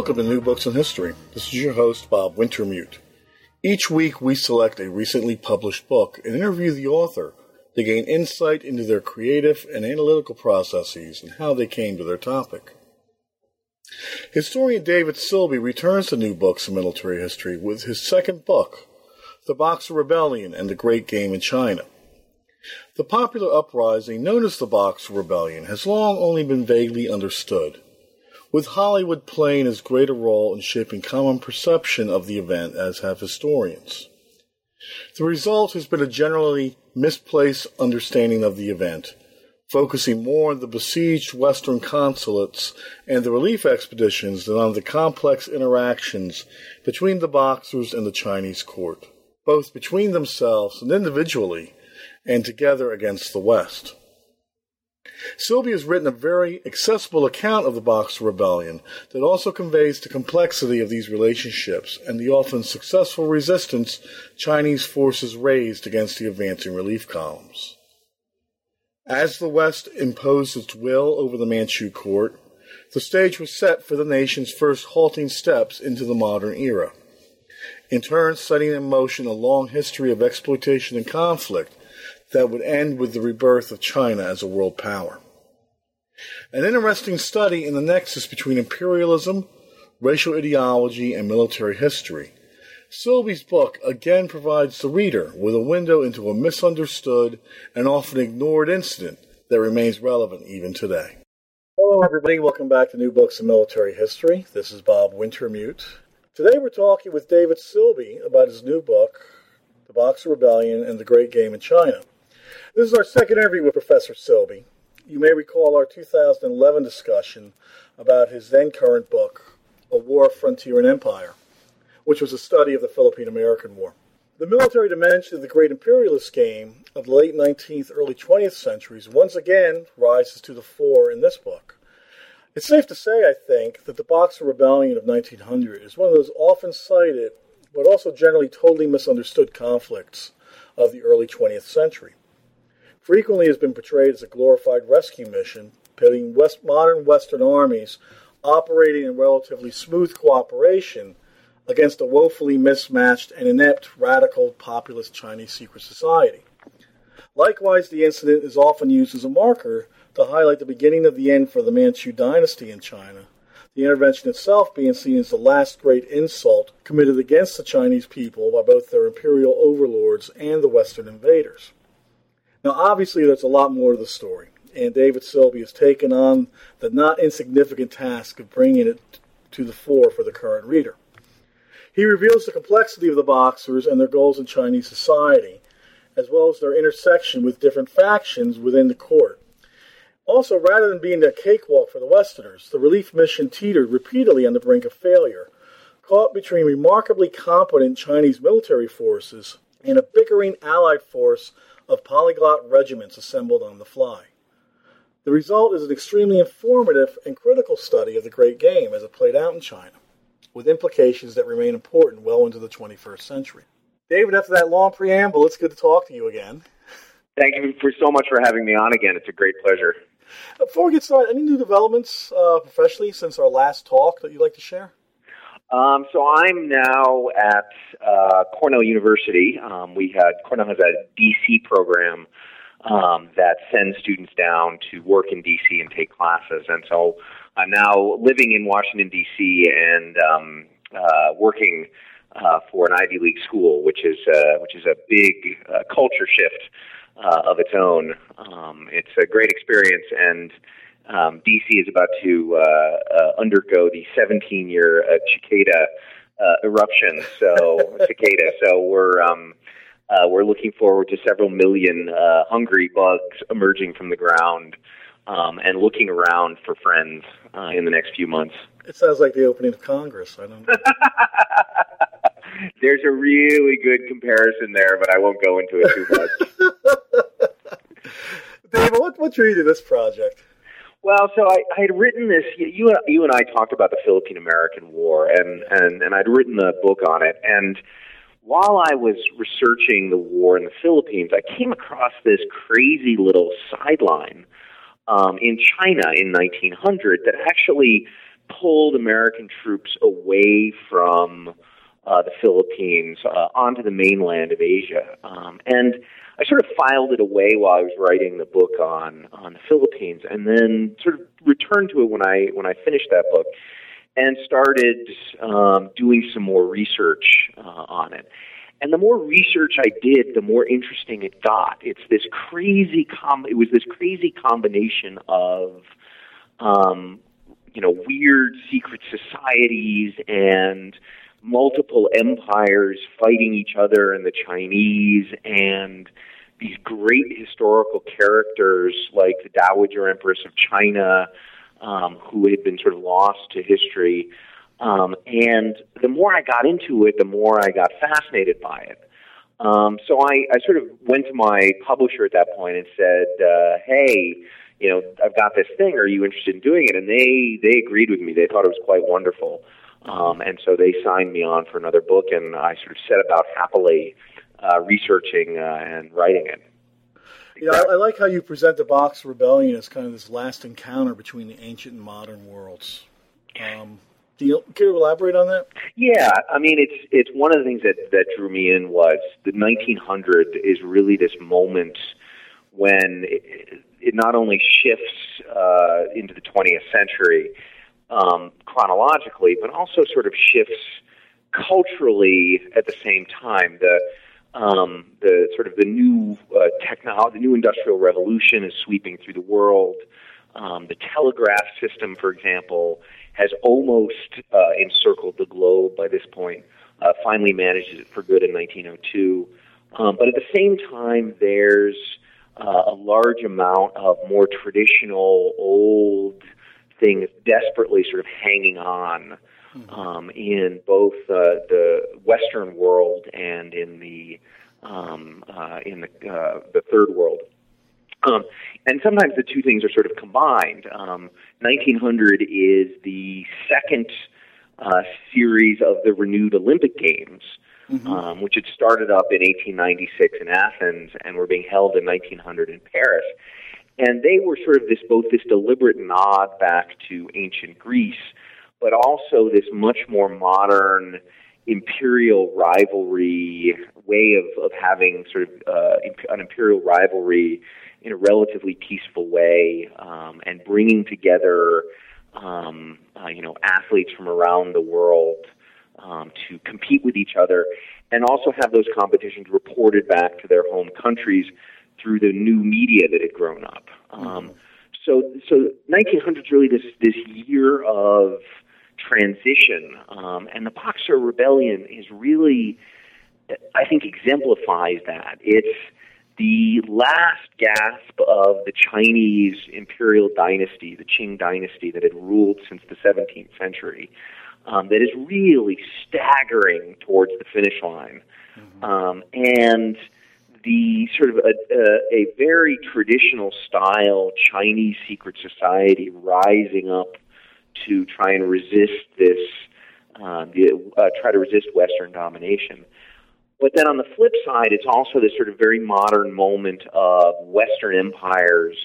Welcome to New Books in History. This is your host, Bob Wintermute. Each week, we select a recently published book and interview the author to gain insight into their creative and analytical processes and how they came to their topic. Historian David Silbey returns to New Books in Military History with his second book, The Boxer Rebellion and the Great Game in China. The popular uprising known as the Boxer Rebellion has long only been vaguely understood with Hollywood playing as great a role in shaping common perception of the event as have historians. The result has been a generally misplaced understanding of the event, focusing more on the besieged Western consulates and the relief expeditions than on the complex interactions between the Boxers and the Chinese court, both between themselves and individually, and together against the West. Silbey has written a very accessible account of the Boxer Rebellion that also conveys the complexity of these relationships and the often successful resistance Chinese forces raised against the advancing relief columns. As the West imposed its will over the Manchu court, the stage was set for the nation's first halting steps into the modern era, in turn setting in motion a long history of exploitation and conflict that would end with the rebirth of China as a world power. An interesting study in the nexus between imperialism, racial ideology, and military history. Silbey's book again provides the reader with a window into a misunderstood and often ignored incident that remains relevant even today. Hello, everybody. Welcome back to New Books in Military History. This is Bob Wintermute. Today we're talking with David Silbey about his new book, The Boxer Rebellion and the Great Game in China. This is our second interview with Professor Silbey. You may recall our 2011 discussion about his then current book, A War, Frontier, and Empire, which was a study of the Philippine American War. The military dimension of the great imperialist game of the late 19th, early 20th centuries once again rises to the fore in this book. It's safe to say, I think, that the Boxer Rebellion of 1900 is one of those often cited, but also generally totally misunderstood conflicts of the early 20th century frequently has been portrayed as a glorified rescue mission, pitting West, modern Western armies operating in relatively smooth cooperation against a woefully mismatched and inept radical populist Chinese secret society. Likewise, the incident is often used as a marker to highlight the beginning of the end for the Manchu dynasty in China, the intervention itself being seen as the last great insult committed against the Chinese people by both their imperial overlords and the Western invaders. Now, obviously, there's a lot more to the story, and David Silbey has taken on the not insignificant task of bringing it to the fore for the current reader. He reveals the complexity of the Boxers and their goals in Chinese society, as well as their intersection with different factions within the court. Also, rather than being a cakewalk for the Westerners, the relief mission teetered repeatedly on the brink of failure, caught between remarkably competent Chinese military forces and a bickering Allied force of polyglot regiments assembled on the fly. The result is an extremely informative and critical study of the Great Game as it played out in China, with implications that remain important well into the 21st century. David, after that long preamble, it's good to talk to you again. Thank you for so much for having me on again. It's a great pleasure. Before we get started, any new developments uh, professionally since our last talk that you'd like to share? Um, so I'm now at uh, Cornell University. Um, we had Cornell has a DC program um, that sends students down to work in DC and take classes, and so I'm now living in Washington DC and um, uh, working uh, for an Ivy League school, which is uh, which is a big uh, culture shift uh, of its own. Um, it's a great experience and um, DC is about to uh, uh, undergo the 17 year uh, cicada uh, eruption. So cicada. So we're um, uh, we're looking forward to several million uh, hungry bugs emerging from the ground um, and looking around for friends uh, in the next few months. It sounds like the opening of Congress. I don't know. There's a really good comparison there, but I won't go into it too much. David, what, what drew you to this project? Well, so I, I had written this. You and you and I talked about the Philippine American War, and and and I'd written a book on it. And while I was researching the war in the Philippines, I came across this crazy little sideline um, in China in 1900 that actually pulled American troops away from uh, the Philippines uh, onto the mainland of Asia. Um, and I sort of filed it away while I was writing the book on on the Philippines, and then sort of returned to it when I when I finished that book, and started um, doing some more research uh, on it. And the more research I did, the more interesting it got. It's this crazy com. It was this crazy combination of, um, you know, weird secret societies and multiple empires fighting each other and the Chinese and these great historical characters like the Dowager Empress of China, um, who had been sort of lost to history. Um, and the more I got into it, the more I got fascinated by it. Um, so I, I sort of went to my publisher at that point and said, uh, "Hey, you know, I've got this thing. Are you interested in doing it?" And they they agreed with me. They thought it was quite wonderful. Um, and so they signed me on for another book, and I sort of set about happily uh, researching uh, and writing it. Yeah, I, I, like how you present the Boxer Rebellion as kind of this last encounter between the ancient and modern worlds. Um, do you, can you elaborate on that? Yeah, I mean, it's it's one of the things that that drew me in was the 1900 is really this moment when it, it not only shifts uh, into the 20th century, um, chronologically, but also sort of shifts culturally at the same time. The um, the sort of the new uh, technology, the new industrial revolution is sweeping through the world. Um, the telegraph system, for example, has almost uh, encircled the globe by this point. Uh, finally manages it for good in 1902. Um, but at the same time, there's uh, a large amount of more traditional, old things desperately sort of hanging on mm-hmm. um, in both uh, the Western world and in the um, uh, in the uh, the third world. Um, and sometimes the two things are sort of combined. Um, 1900 is the second uh, series of the renewed Olympic Games, mm-hmm. um, which had started up in 1896 in Athens and were being held in 1900 in Paris and they were sort of this both this deliberate nod back to ancient Greece, but also this much more modern imperial rivalry way of, of having sort of uh, an imperial rivalry in a relatively peaceful way um, and bringing together um, uh, you know athletes from around the world um, to compete with each other and also have those competitions reported back to their home countries through the new media that had grown up. Um, mm-hmm. so, so 1900 is really this this year of transition, um, and the Boxer Rebellion is really, I think, exemplifies that. It's the last gasp of the Chinese imperial dynasty, the Qing dynasty that had ruled since the 17th century, um, that is really staggering towards the finish line. Mm-hmm. Um, and the sort of a, a, very traditional style Chinese secret society rising up to try and resist this, uh, the, uh, try to resist Western domination. But then on the flip side, it's also this sort of very modern moment of Western empires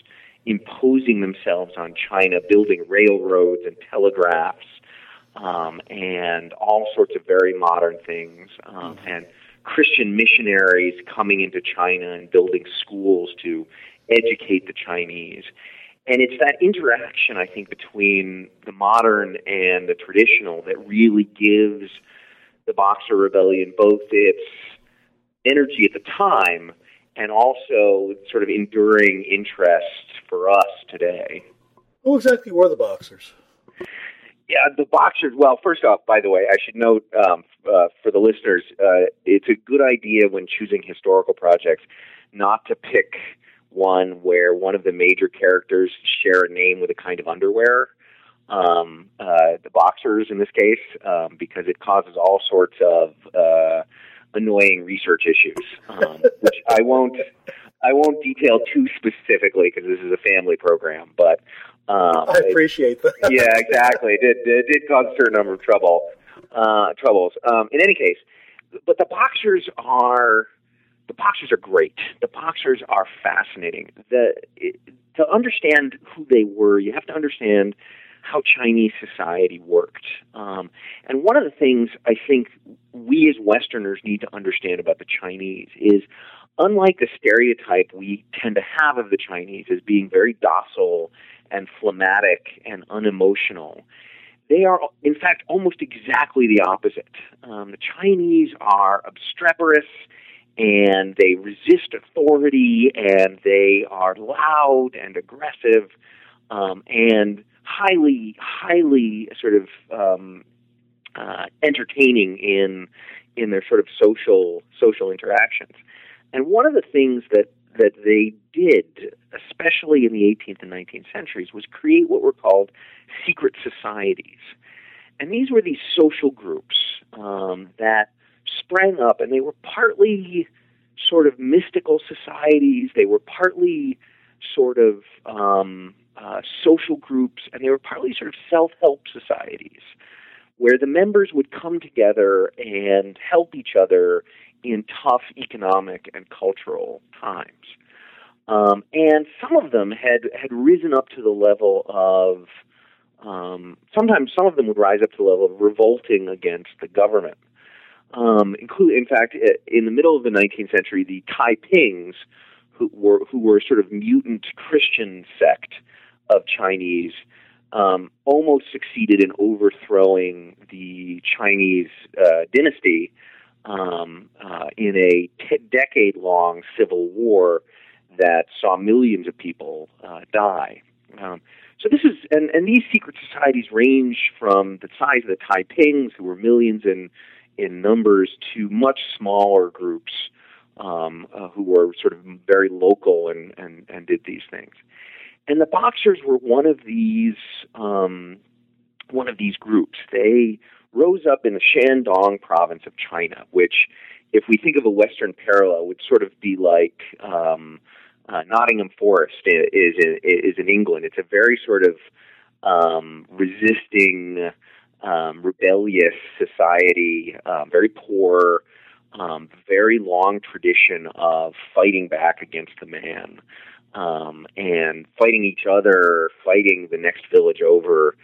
imposing themselves on China, building railroads and telegraphs, um, and all sorts of very modern things. Um, and Christian missionaries coming into China and building schools to educate the Chinese. And it's that interaction, I think, between the modern and the traditional that really gives the Boxer Rebellion both its energy at the time and also sort of enduring interest for us today. Who exactly were the Boxers? Yeah, the boxers. Well, first off, by the way, I should note um, uh, for the listeners, uh, it's a good idea when choosing historical projects not to pick one where one of the major characters share a name with a kind of underwear. um, uh, the boxers in this case, um, because it causes all sorts of uh, annoying research issues, um, which I won't I won't detail too specifically because this is a family program. But um, I appreciate that. yeah, exactly. It did it did cause a certain number of trouble uh, troubles. Um, in any case, but the boxers are the boxers are great. The boxers are fascinating. The to understand who they were, you have to understand how Chinese society worked. Um, and one of the things I think we as Westerners need to understand about the Chinese is unlike the stereotype we tend to have of the Chinese as being very docile and phlegmatic and unemotional, they are, in fact, almost exactly the opposite. Um, the Chinese are obstreperous and they resist authority and they are loud and aggressive um, and highly, highly sort of um, uh, entertaining in in their sort of social social interactions. And one of the things that that they did, especially in the 18th and 19th centuries, was create what were called secret societies. And these were these social groups um, that sprang up, and they were partly sort of mystical societies. They were partly sort of um, uh, social groups, and they were partly sort of self help societies where the members would come together and help each other in tough economic and cultural times. Um, and some of them had, had risen up to the level of, um, sometimes some of them would rise up to the level of revolting against the government. Um, include, in fact, in the middle of the 19th century, the Taipings, who were who were sort of mutant Christian sect of Chinese um, almost succeeded in overthrowing the Chinese uh, dynasty um, uh, in a t- decade long civil war that saw millions of people uh, die. Um, so this is, and, and these secret societies range from the size of the Taipings, who were millions in in numbers, to much smaller groups um, uh, who were sort of very local and, and, and did these things. And the Boxers were one of these um, one of these groups. They rose up in the Shandong province of China, which, if we think of a Western parallel, would sort of be like um, uh, Nottingham Forest is, is is in England. It's a very sort of um, resisting, um, rebellious society, uh, very poor, um, very long tradition of fighting back against the man um, and fighting each other, fighting the next village over.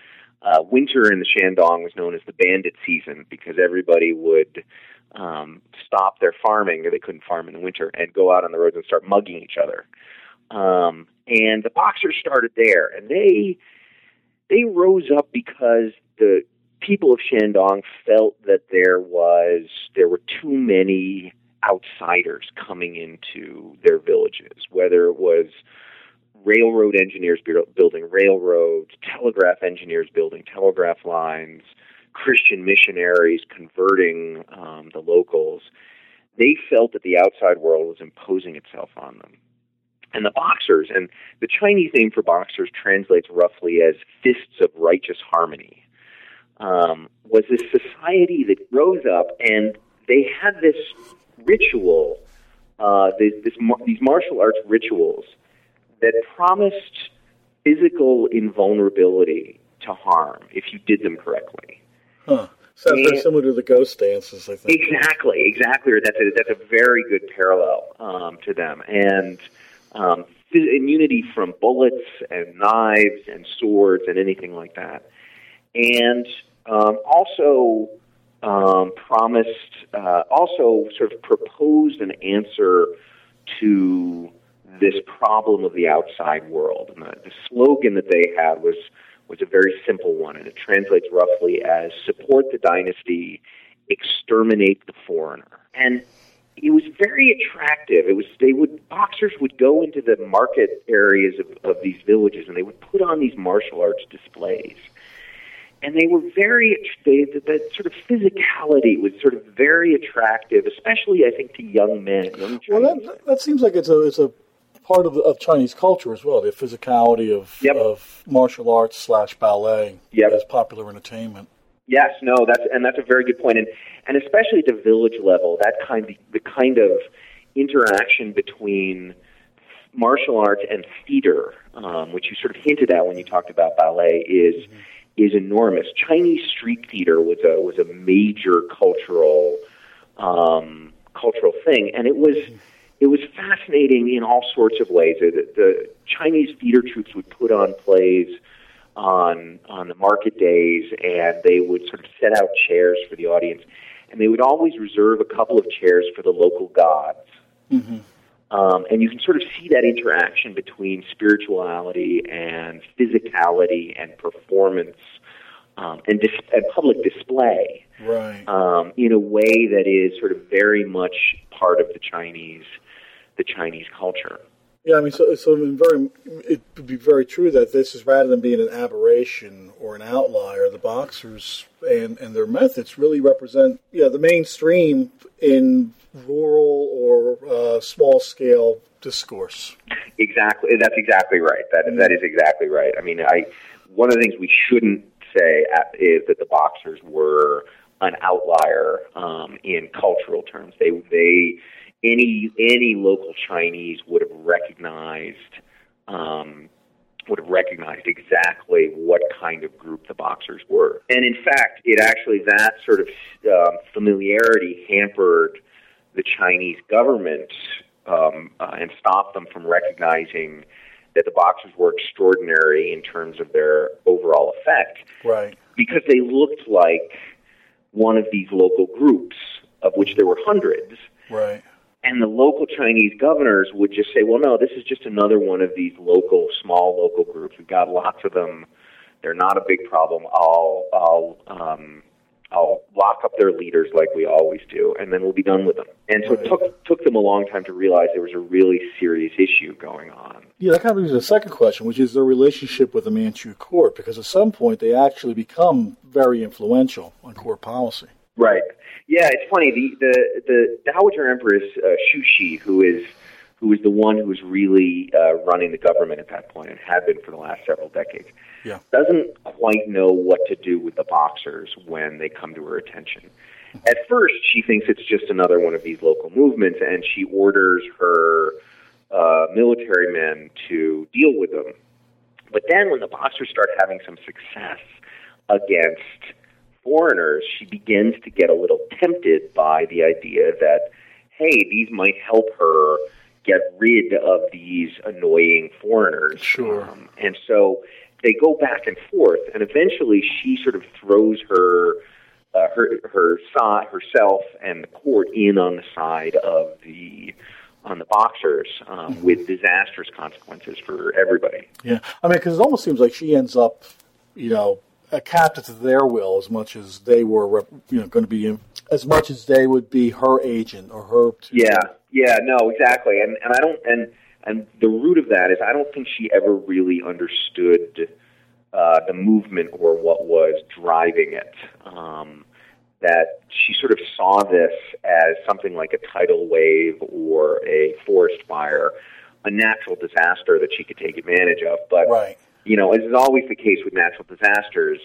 Uh, winter in the Shandong was known as the bandit season because everybody would um, stop their farming, or they couldn't farm in the winter, and go out on the roads and start mugging each other. Um, and the boxers started there, and they they rose up because the people of Shandong felt that there was there were too many outsiders coming into their villages, whether it was railroad engineers building railroads, telegraph engineers building telegraph lines, Christian missionaries converting um, the locals. They felt that the outside world was imposing itself on them. And the boxers, and the Chinese name for boxers translates roughly as fists of righteous harmony, um, was this society that rose up and they had this ritual, uh, this, this, these martial arts rituals that promised physical invulnerability to harm if you did them correctly. Huh. Sounds very similar to the ghost dances, I think. Exactly, exactly. That's a, that's a very good parallel um, to them. And um, immunity from bullets and knives and swords and anything like that. And um, also um, promised, uh, also sort of proposed an answer to this problem of the outside world. And the, the slogan that they had was was a very simple one, and it translates roughly as "support the dynasty, exterminate the foreigner." And it was very attractive. It was they would boxers would go into the market areas of, of these villages, and they would put on these martial arts displays and they were very they, the, sort of physicality was sort of very attractive, especially I think to young men. Young well, that, that seems like it's a it's a part of, of Chinese culture as well. The physicality of Yep. of martial arts slash ballet Yep. as popular entertainment. Yes, no, that's and that's a very good point, and and especially at the village level, that kind of, the kind of interaction between martial arts and theater, um, which you sort of hinted at when you talked about ballet, is is enormous. Chinese street theater was a was a major cultural um, cultural thing, and it was it was fascinating in all sorts of ways. The, the Chinese theater troupes would put on plays on on the market days, and they would sort of set out chairs for the audience, and they would always reserve a couple of chairs for the local gods. Um, and you can sort of see that interaction between spirituality and physicality and performance um, and, dis- and public display Right. um, in a way that is sort of very much part of the Chinese the Chinese culture. Yeah, I mean, so so very, it would be very true that this is rather than being an aberration or an outlier, the boxers and and their methods really represent yeah the mainstream in rural or uh, small scale discourse. Exactly, that's exactly right. That that is exactly right. I mean, I one of the things we shouldn't say is that the boxers were an outlier um, in cultural terms. They they any any local Chinese would have recognized um, would have recognized exactly what kind of group the boxers were. And in fact, it actually that sort of um, familiarity hampered the Chinese government um, uh, and stopped them from recognizing that the boxers were extraordinary in terms of their overall effect Right. because they looked like one of these local groups, of which there were hundreds. Right. And the local Chinese governors would just say, well, no, this is just another one of these local, small local groups. We've got lots of them. They're not a big problem. I'll, I'll, um, I'll lock up their leaders like we always do, and then we'll be done with them. And so it took, took them a long time to realize there was a really serious issue going on. Yeah, that kind of me to the second question, which is their relationship with the Manchu court, because at some point they actually become very influential on court policy. Right. Yeah, it's funny. The the the Dowager Empress uh, Cixi, who is who is the one who is really uh, running the government at that point and had been for the last several decades, Yeah. doesn't quite know what to do with the boxers when they come to her attention. At first, she thinks it's just another one of these local movements, and she orders her uh, military men to deal with them. But then, when the boxers start having some success against foreigners, she begins to get a little tempted by the idea that, hey, these might help her get rid of these annoying foreigners. Sure. Um, and so they go back and forth, and eventually she sort of throws her. Uh, her her side herself and the court in on the side of the on the boxers um, with disastrous consequences for everybody. Yeah, I mean, because it almost seems like she ends up, you know, captive to their will as much as they were, you know, going to be as much as they would be her agent or her. Yeah, yeah, no, exactly. And and I don't and and the root of that is I don't think she ever really understood uh, the movement or what was driving it. Um, that she sort of saw this as something like a tidal wave or a forest fire, a natural disaster that she could take advantage of. But Right. You know, as is always the case with natural disasters,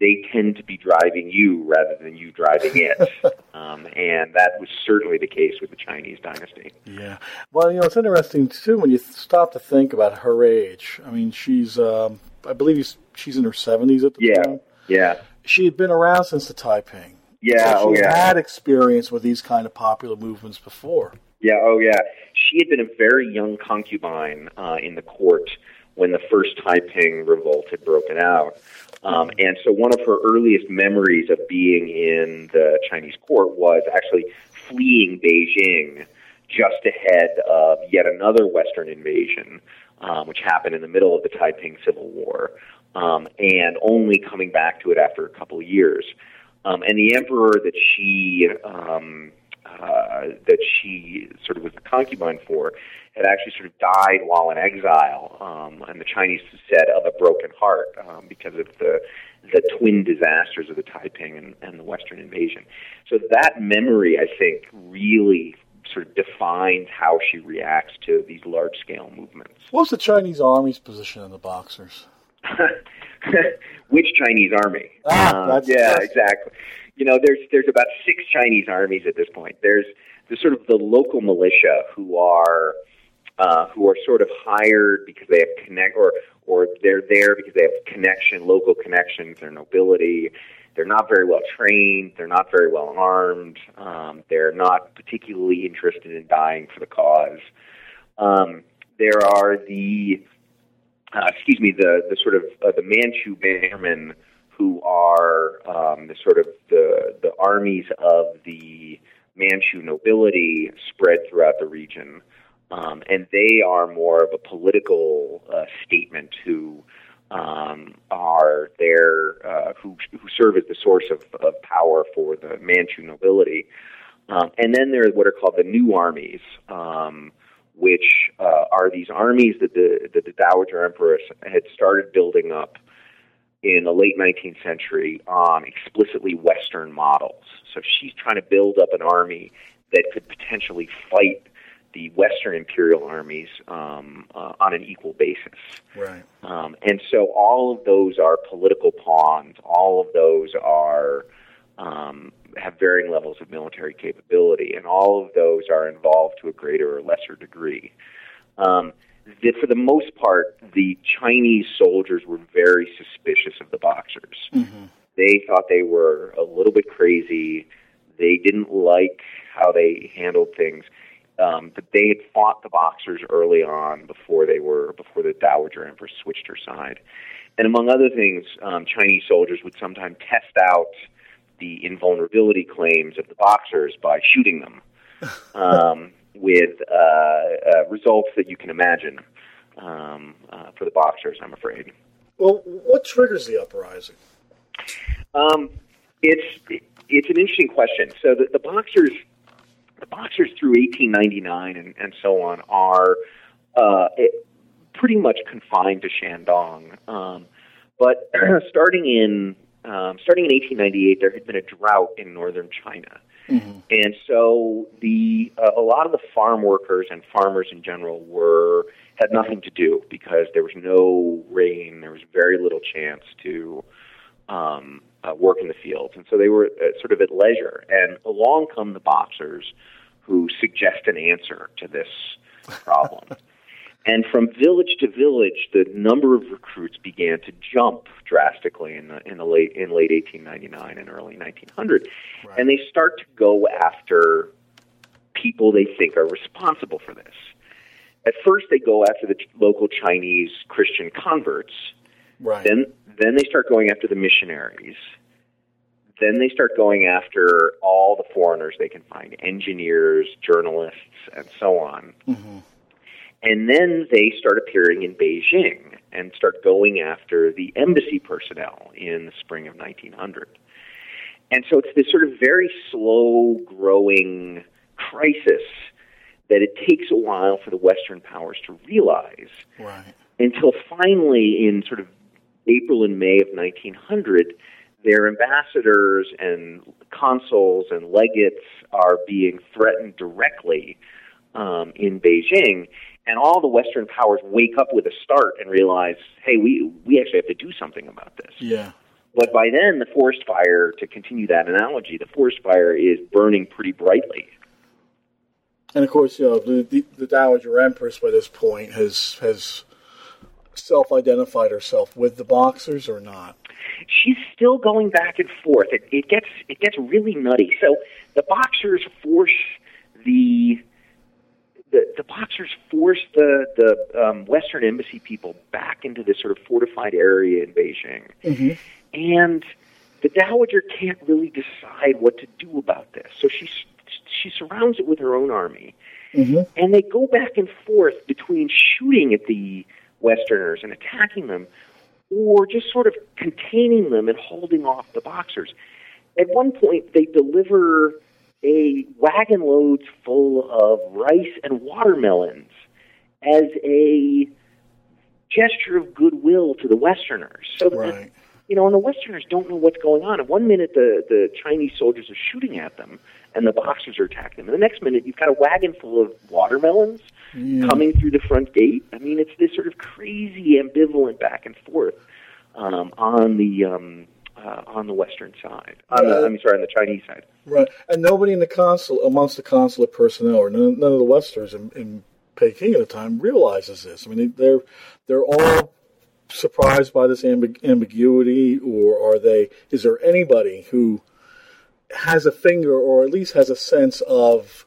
they tend to be driving you rather than you driving it. um, and that was certainly the case with the Chinese dynasty. Yeah. Well, you know, it's interesting too when you stop to think about her age. I mean, she's, um, I believe she's- she's in her seventies at the Yeah. time. Yeah. She had been around since the Taiping. Yeah. So Oh, she yeah. had experience with these kind of popular movements before. Yeah, oh yeah. She had been a very young concubine uh, in the court when the first Taiping revolt had broken out. Um, and so one of her earliest memories of being in the Chinese court was actually fleeing Beijing just ahead of yet another Western invasion, um, which happened in the middle of the Taiping Civil War, um, and only coming back to it after a couple of years. Um, and the emperor that she um, uh, that she sort of was the concubine for had actually sort of died while in exile, um, and the Chinese said of a broken heart um, because of the the twin disasters of the Taiping and, and the Western invasion. So that memory, I think, really sort of defines how she reacts to these large scale movements. What's the Chinese army's position on the Boxers? Which Chinese army? Ah, Um, that's- yeah, exactly. You know, there's there's about six Chinese armies at this point. There's the sort of the local militia who are uh, who are sort of hired because they have connect or or they're there because they have connection, local connections, their nobility. They're not very well trained. They're not very well armed. Um, they're not particularly interested in dying for the cause. Um, there are the uh, excuse me, the the sort of uh, the Manchu bannermen who are um, the sort of the the armies of the Manchu nobility spread throughout the region, um, and they are more of a political uh, statement who um, are there uh, who who serve as the source of, of power for the Manchu nobility, um, and then there are what are called the new armies. Um, which uh, are these armies that the that the Dowager Empress had started building up in the late 19th century on explicitly Western models. So she's trying to build up an army that could potentially fight the Western imperial armies um, uh, on an equal basis. Right. Um, and so all of those are political pawns. All of those are um, have varying levels of military capability, and all of those are involved to a greater or lesser degree. The, for the most part, the Chinese soldiers were very suspicious of the boxers. Mm-hmm. They thought they were a little bit crazy. They didn't like how they handled things. Um, but they had fought the boxers early on before they were before the Dowager Empress switched her side. And among other things, um, Chinese soldiers would sometimes test out the invulnerability claims of the boxers by shooting them um, with uh, uh, results that you can imagine um, uh, for the boxers, I'm afraid. Well, what triggers the uprising? Um, it's it's an interesting question. So the, the boxers, the boxers through 1899 and, and so on are uh, it, pretty much confined to Shandong. Um, but starting in um, starting in 1898, there had been a drought in northern China. Mm-hmm. And so the uh, a lot of the farm workers and farmers in general were had nothing to do because there was no rain, there was very little chance to um, uh, work in the fields, and so they were uh, sort of at leisure. And along come the boxers, who suggest an answer to this problem. and from village to village, the number of recruits began to jump drastically in the in the late in late 1899 and early 1900, Right. and they start to go after people they think are responsible for this. At first, they go after the local Chinese Christian converts. Right. Then, then they start going after the missionaries. Then they start going after all the foreigners they can find engineers, journalists, and so on. mm-hmm. And then they start appearing in Beijing and start going after the embassy personnel in the spring of 1900. And so it's this sort of very slow growing crisis that it takes a while for the Western powers to realize Right. until finally in sort of April and May of 1900, their ambassadors and consuls and legates are being threatened directly um, in Beijing, and all the Western powers wake up with a start and realize, hey, we we actually have to do something about this. Yeah. But by then, the forest fire, to continue that analogy, the forest fire is burning pretty brightly. And of course, you know, the, the, the Dowager Empress by this point has has self-identified herself with the Boxers or not. she's still going back and forth. It, it gets it gets really nutty. So the boxers force the the, the boxers force the the um, Western embassy people back into this sort of fortified area in Beijing, Mm-hmm. and the dowager can't really decide what to do about this. So she she surrounds it with her own army, Mm-hmm. and they go back and forth between shooting at the Westerners and attacking them, or just sort of containing them and holding off the boxers. At one point, they deliver a wagon loads full of rice and watermelons as a gesture of goodwill to the Westerners. So that Right. You know, and the Westerners don't know what's going on. And one minute the the Chinese soldiers are shooting at them, and the Boxers are attacking them. And the next minute you've got a wagon full of watermelons Yeah. coming through the front gate. I mean, it's this sort of crazy ambivalent back and forth um, on the um, uh, on the Western side. On the, I mean, sorry, on the Chinese side. Right, and nobody in the consul amongst the consulate personnel, or none, none of the Westerners in, in Peking at the time, realizes this. I mean, they're they're all surprised by this ambig- ambiguity, or are they? Is there anybody who has a finger, or at least has a sense of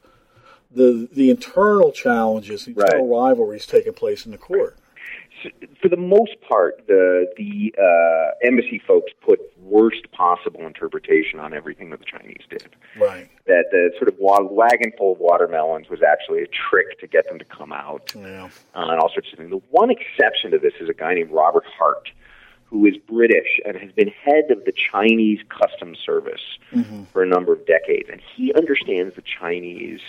the the internal challenges, the Right. internal rivalries taking place in the court? So, for the most part, the the uh, embassy folks put worst possible interpretation on everything that the Chinese did. Right. That the sort of wagon full of watermelons was actually a trick to get them to come out. Yeah. uh, and all sorts of things. The one exception to this is a guy named Robert Hart, who is British and has been head of the Chinese Customs Service for a number of decades, and he understands the Chinese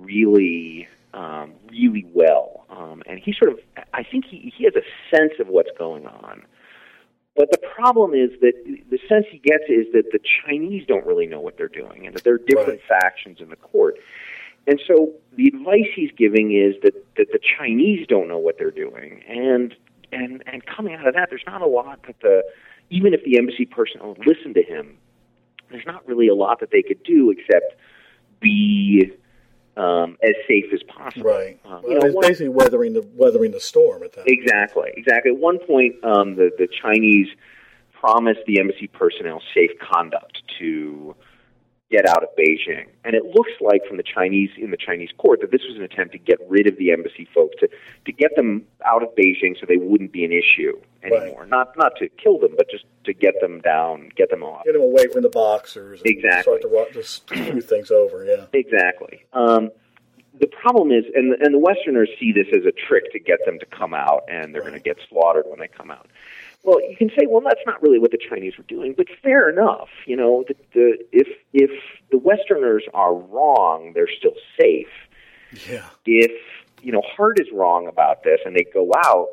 really, um, really well. Um, and he sort of, I think he, he has a sense of what's going on. But the problem is that the sense he gets is that the Chinese don't really know what they're doing, and that there are different factions in the court. And so the advice he's giving is that, that the Chinese don't know what they're doing, and and and coming out of that, there's not a lot that the even if the embassy personnel listened to him, there's not really a lot that they could do except be um, as safe as possible. Right. Uh, Well, you know, it's one- basically weathering the weathering the storm at that. Exactly, exactly. At one point, um, the the Chinese promised the embassy personnel safe conduct to get out of Beijing, and it looks like from the Chinese in the Chinese court that this was an attempt to get rid of the embassy folks to to get them out of Beijing so they wouldn't be an issue anymore. Not not to kill them, but just to get them down, get them off. Get them away from the boxers. And Exactly. Start to smooth things over. Yeah. Exactly. Um, the problem is, and and the Westerners see this as a trick to get them to come out, and they're going to get slaughtered when they come out. Well, you can say, well, that's not really what the Chinese were doing, but fair enough. You know, the, the, if if the Westerners are wrong, they're still safe. Yeah. If you know Hart is wrong about this, and they go out,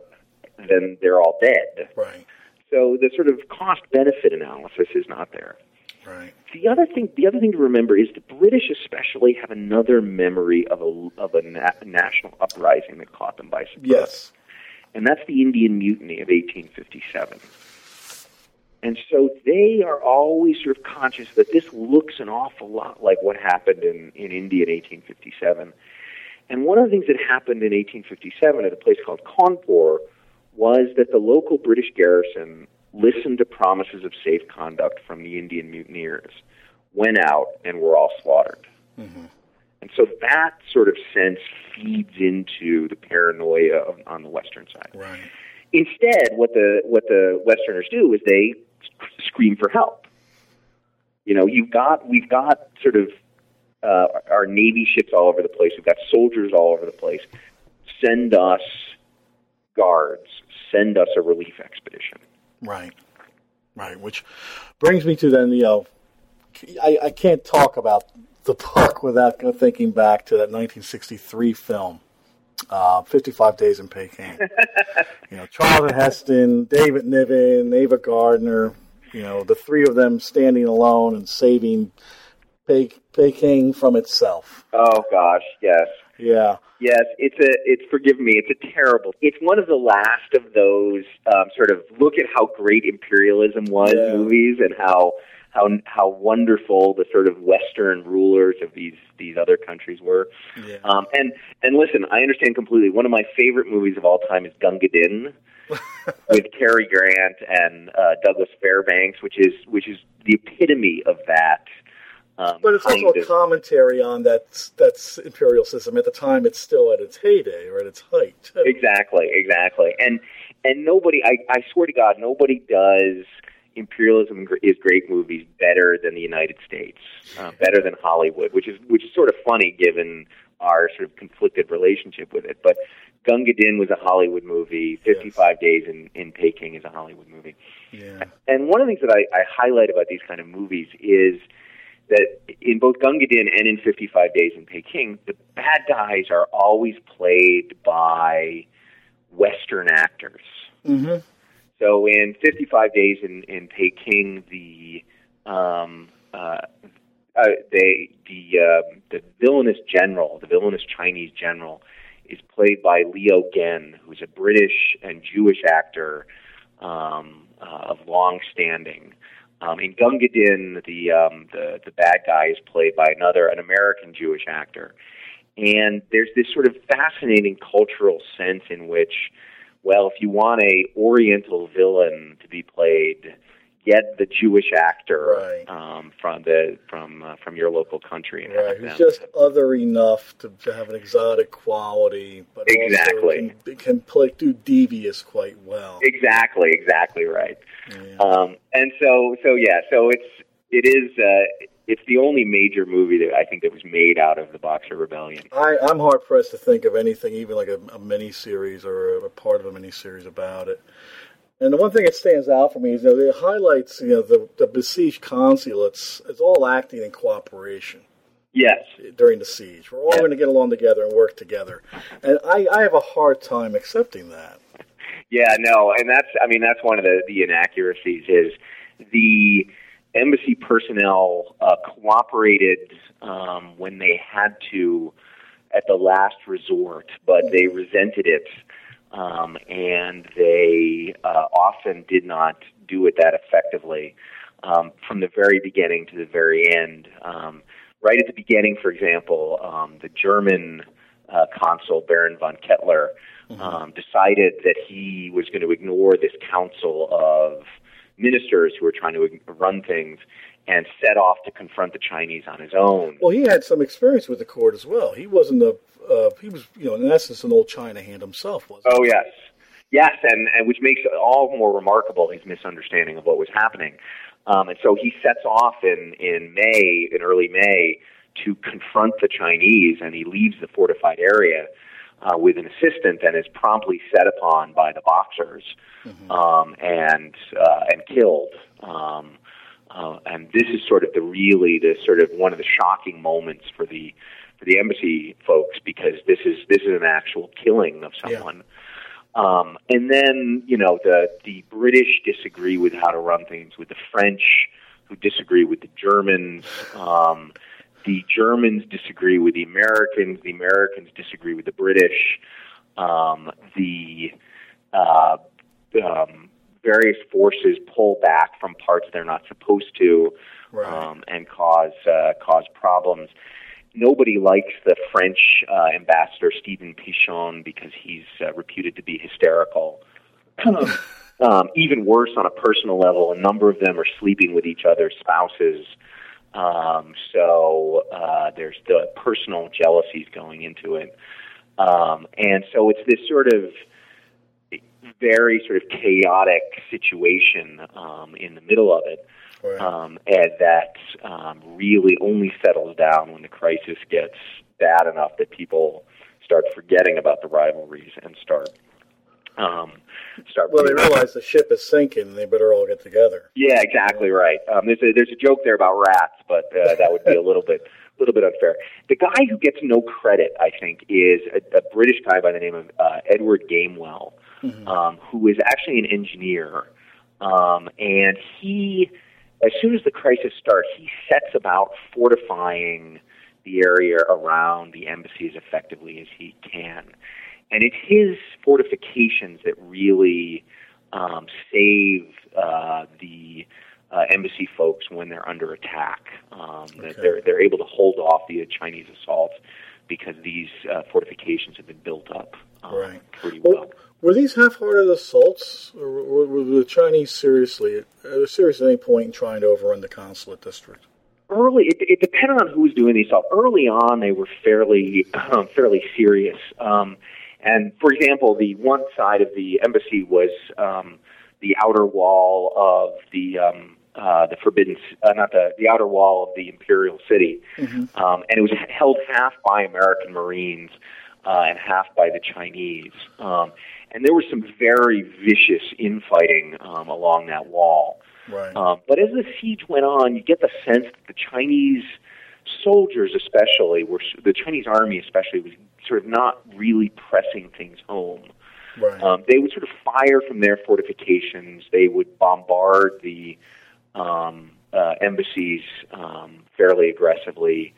then they're all dead. Right. So the sort of cost benefit analysis is not there. Right. The other thing, the other thing to remember is the British, especially, have another memory of a of a na- national uprising that caught them by surprise. Yes. And that's the Indian Mutiny of 1857. And so they are always sort of conscious that this looks an awful lot like what happened in, in India in 1857. And one of the things that happened in 1857 at a place called Cawnpore was that the local British garrison listened to promises of safe conduct from the Indian mutineers, went out, and were all slaughtered. Mm-hmm. And so that sort of sense feeds into the paranoia of, on the Western side. Right. Instead, what the what the Westerners do is they scream for help. You know, you've got we've got sort of uh, our navy ships all over the place. We've got soldiers all over the place. Send us guards. Send us a relief expedition. Right. Right. Which brings me to then the. Uh, I, I can't talk about the book without thinking back to that 1963 film, uh, 55 Days in Peking. you know, Charlton Heston, David Niven, Ava Gardner. You know, the three of them standing alone and saving Pe- Peking from itself. Oh gosh, yes. Yeah. Yes, it's a. It's forgive me. It's a terrible. It's one of the last of those um, sort of look at how great imperialism was Yeah. movies and how how how wonderful the sort of Western rulers of these these other countries were. Yeah. Um, and and listen, I understand completely. One of my favorite movies of all time is Gunga Din with Cary Grant and uh, Douglas Fairbanks, which is which is the epitome of that. Um, But it's also a commentary on that that's imperial system. At the time, it's still at its heyday or at its height. Exactly, exactly. And and nobody, I, I swear to God, nobody does imperialism is great movies better than the United States, uh, better than Hollywood, which is which is sort of funny given our sort of conflicted relationship with it. But Gunga Din was a Hollywood movie. Fifty Five Days in in Peking is a Hollywood movie. Yeah. And one of the things that I, I highlight about these kind of movies is that in both Gunga Din and in 55 Days in Peking, the bad guys are always played by Western actors. Mm-hmm. So in 55 days in, in Peking, the um, uh, uh, they, the uh, the villainous general, the villainous Chinese general, is played by Leo Genn, who's a British and Jewish actor um, uh, of long standing. Um, in Gunga Din, the, um, the the bad guy is played by another, an American Jewish actor, and there's this sort of fascinating cultural sense in which, well, if you want a Oriental villain to be played, get the Jewish actor Right. um, from the from uh, from your local country. And Right, who's just other enough to, to have an exotic quality, but Exactly. can, can play do devious quite well. Exactly, exactly right. Yeah. Um, and so, so yeah, so it's it is uh, it's the only major movie that I think that was made out of the Boxer Rebellion. I, I'm hard pressed to think of anything, even like a, a mini series or a, a part of a mini series about it. And the one thing that stands out for me is, you know, it highlights, you know, the, the besieged consulates. It's all acting in cooperation Yes, during the siege. We're all going to get along together and work together. And I, I have a hard time accepting that. yeah, no, and that's I mean that's one of the the inaccuracies is the embassy personnel uh, cooperated um, when they had to at the last resort, but they resented it. Um, and they uh, often did not do it that effectively um, from the very beginning to the very end. Um, right at the beginning, for example, um, the German uh, consul Baron von Ketteler um, decided that he was going to ignore this council of ministers who were trying to run things and set off to confront the Chinese on his own. Well, he had some experience with the court as well. He wasn't a, uh, he was, you know, in essence, an old China hand himself, wasn't Oh yes, yes, and, and which makes it all more remarkable his misunderstanding of what was happening. Um, and so he sets off in in May, in early May, to confront the Chinese, and he leaves the fortified area uh, with an assistant, and is promptly set upon by the Boxers um, and uh, and killed. Um, uh, and this is sort of the really the sort of one of the shocking moments for the for the embassy folks because this is this is an actual killing of Yeah. someone. Um, and then you know the the British disagree with how to run things with the French, who disagree with the Germans. Um, the Germans disagree with the Americans. The Americans disagree with the British. Um, the uh, um, various forces pull back from parts they're not supposed to, Right. um, and cause uh, cause problems. Nobody likes the French uh, ambassador Stephen Pichon because he's uh, reputed to be hysterical. um, even worse, on a personal level, a number of them are sleeping with each other's spouses. Um, so uh, there's the personal jealousies going into it, um, and so it's this sort of very sort of chaotic situation um, in the middle of it, um, and that um, really only settles down when the crisis gets bad enough that people start forgetting about the rivalries and start um, start. well, they realize the ship is sinking and they better all get together. Yeah, exactly right. Um, there's a there's a joke there about rats, but uh, that would be a little bit little bit unfair. The guy who gets no credit, I think, is a, a British guy by the name of uh, Edward Gamewell, um, who is actually an engineer, um, and he, as soon as the crisis starts, he sets about fortifying the area around the embassy as effectively as he can. And it's his fortifications that really um, save uh, the uh, embassy folks when they're under attack. Um, that they're they're able to hold off the Chinese assaults because these uh, fortifications have been built up um, Right. pretty well. Well, were these half-hearted assaults, or were, were the Chinese seriously uh, serious at any point in trying to overrun the consulate district? early it, it depended on who was doing the stuff early on they were fairly um, fairly serious um, and for example the one side of the embassy was um, the outer wall of the um, uh, the forbidden uh, not the the outer wall of the imperial city. Um, and it was held half by American Marines uh, and half by the Chinese. Um, and there was some very vicious infighting um, along that wall. Right. um, but as the siege went on, you get the sense that the Chinese soldiers, especially, were the Chinese army, especially, was sort of not really pressing things home. Right. Um, they would sort of fire from their fortifications. They would bombard the um, uh, embassies um, fairly aggressively.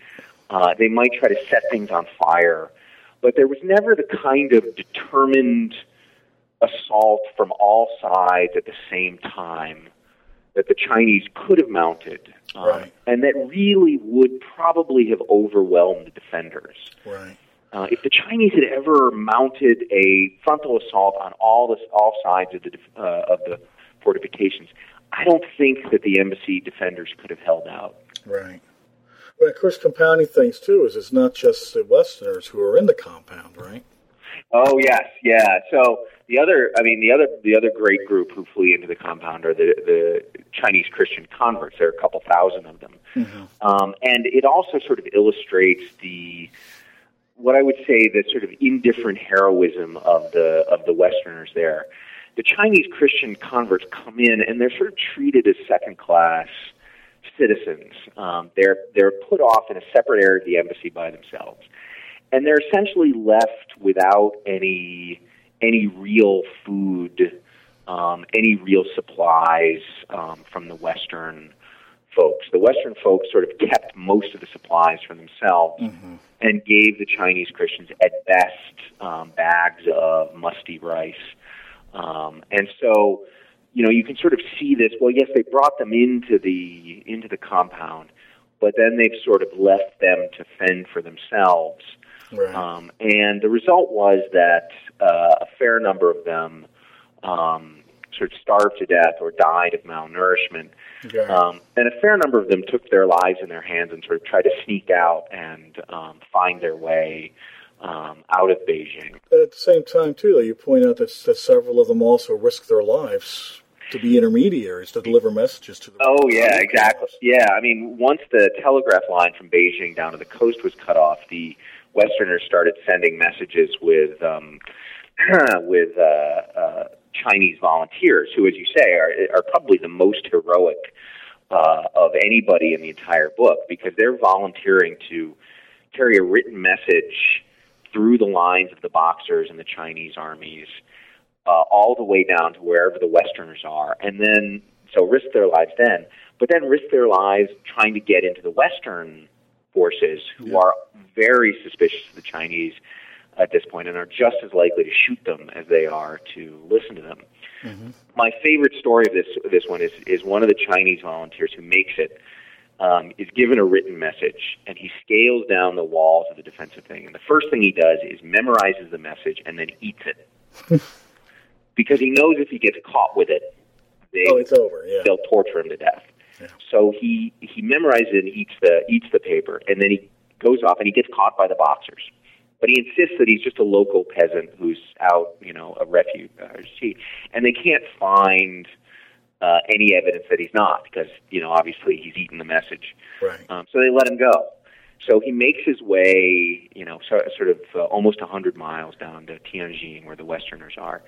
Uh, they might try to set things on fire, but there was never the kind of determined assault from all sides at the same time that the Chinese could have mounted, um, Right. and that really would probably have overwhelmed the defenders. Right. Uh, if the Chinese had ever mounted a frontal assault on all the all sides of the uh, of the fortifications, I don't think that the embassy defenders could have held out. Right. But of course, compounding things too is it's not just the Westerners who are in the compound, right? Oh yes, yeah. So the other, I mean, the other, the other great group who flee into the compound are the the Chinese Christian converts. There are a couple thousand of them, um, and it also sort of illustrates the what I would say the sort of indifferent heroism of the of the Westerners there. The Chinese Christian converts come in and they're sort of treated as second class citizens. Um, they're they're put off in a separate area of the embassy by themselves, and they're essentially left without any any real food, um, any real supplies um, from the Western folks. The Western folks sort of kept most of the supplies for themselves and gave the Chinese Christians at best um, bags of musty rice. Um, and so, you know, you can sort of see this. Well, yes, they brought them into the into the compound, but then they've sort of left them to fend for themselves. Right. Um, and the result was that uh, a fair number of them um, sort of starved to death or died of malnourishment. Um, and a fair number of them took their lives in their hands and sort of tried to sneak out and um, find their way um, out of Beijing. But at the same time, too, though, you point out that, that several of them also risked their lives to be intermediaries to deliver messages to the. Oh yeah, exactly. Yeah, I mean, once the telegraph line from Beijing down to the coast was cut off, the Westerners started sending messages with um, with uh, uh, Chinese volunteers, who, as you say, are are probably the most heroic uh, of anybody in the entire book because they're volunteering to carry a written message through the lines of the Boxers and the Chinese armies uh, all the way down to wherever the Westerners are, and then so risk their lives then, but then risk their lives trying to get into the Western forces, who Yeah. are very suspicious of the Chinese at this point and are just as likely to shoot them as they are to listen to them. My favorite story of this this one is is one of the Chinese volunteers who makes it um, is given a written message, and he scales down the walls of the defensive thing. And the first thing he does is memorizes the message and then eats it, because he knows if he gets caught with it, they, Oh, it's over. Yeah. they'll torture him to death. Yeah. So he he memorizes it and eats the eats the paper, and then he goes off and he gets caught by the boxers. But he insists that he's just a local peasant who's out, you know, a refugee, and they can't find uh, any evidence that he's not because you know obviously he's eaten the message. Right. Um, so they let him go. So he makes his way, you know, so, sort of uh, almost a 100 miles down to Tianjin, where the Westerners are.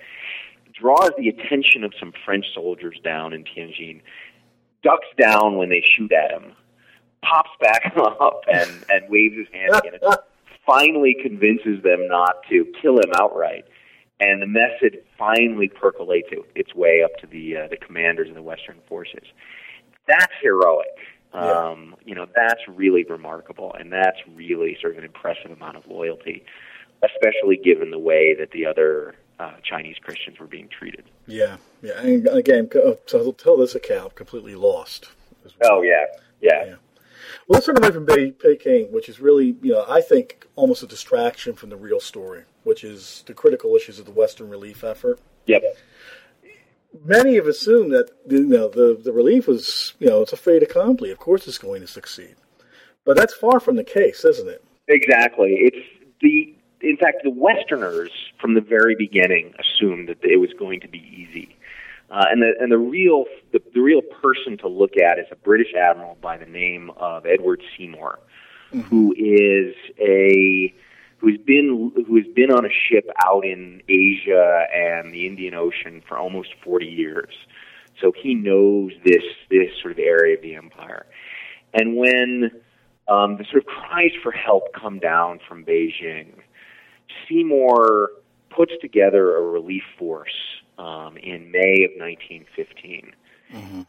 Draws the attention of some French soldiers down in Tianjin, ducks down when they shoot at him, pops back up and, and waves his hand again, finally convinces them not to kill him outright. And the message finally percolates it, its way up to the uh, the commanders of the Western forces. That's heroic. Yeah. Um, you know, that's really remarkable, and that's really sort of an impressive amount of loyalty, especially given the way that the other uh, Chinese Christians were being treated. Yeah. Yeah. And again, co- to tell this account, completely lost. as well. Oh yeah, yeah, Yeah. Well, let's turn away from Peking, which is really, you know, I think almost a distraction from the real story, which is the critical issues of the Western relief effort. yep. Many have assumed that you know the the relief was, you know, it's a fait accompli. Of course, it's going to succeed, but that's far from the case, isn't it? Exactly. It's the in fact the Westerners from the very beginning assumed that it was going to be easy, uh, and the and the real the, the real person to look at is a British admiral by the name of Edward Seymour, who is a who's been who has been on a ship out in Asia and the Indian Ocean for almost forty years, so he knows this this sort of area of the empire, and when um, the sort of cries for help come down from Beijing. Seymour puts together a relief force um, in May of 1915.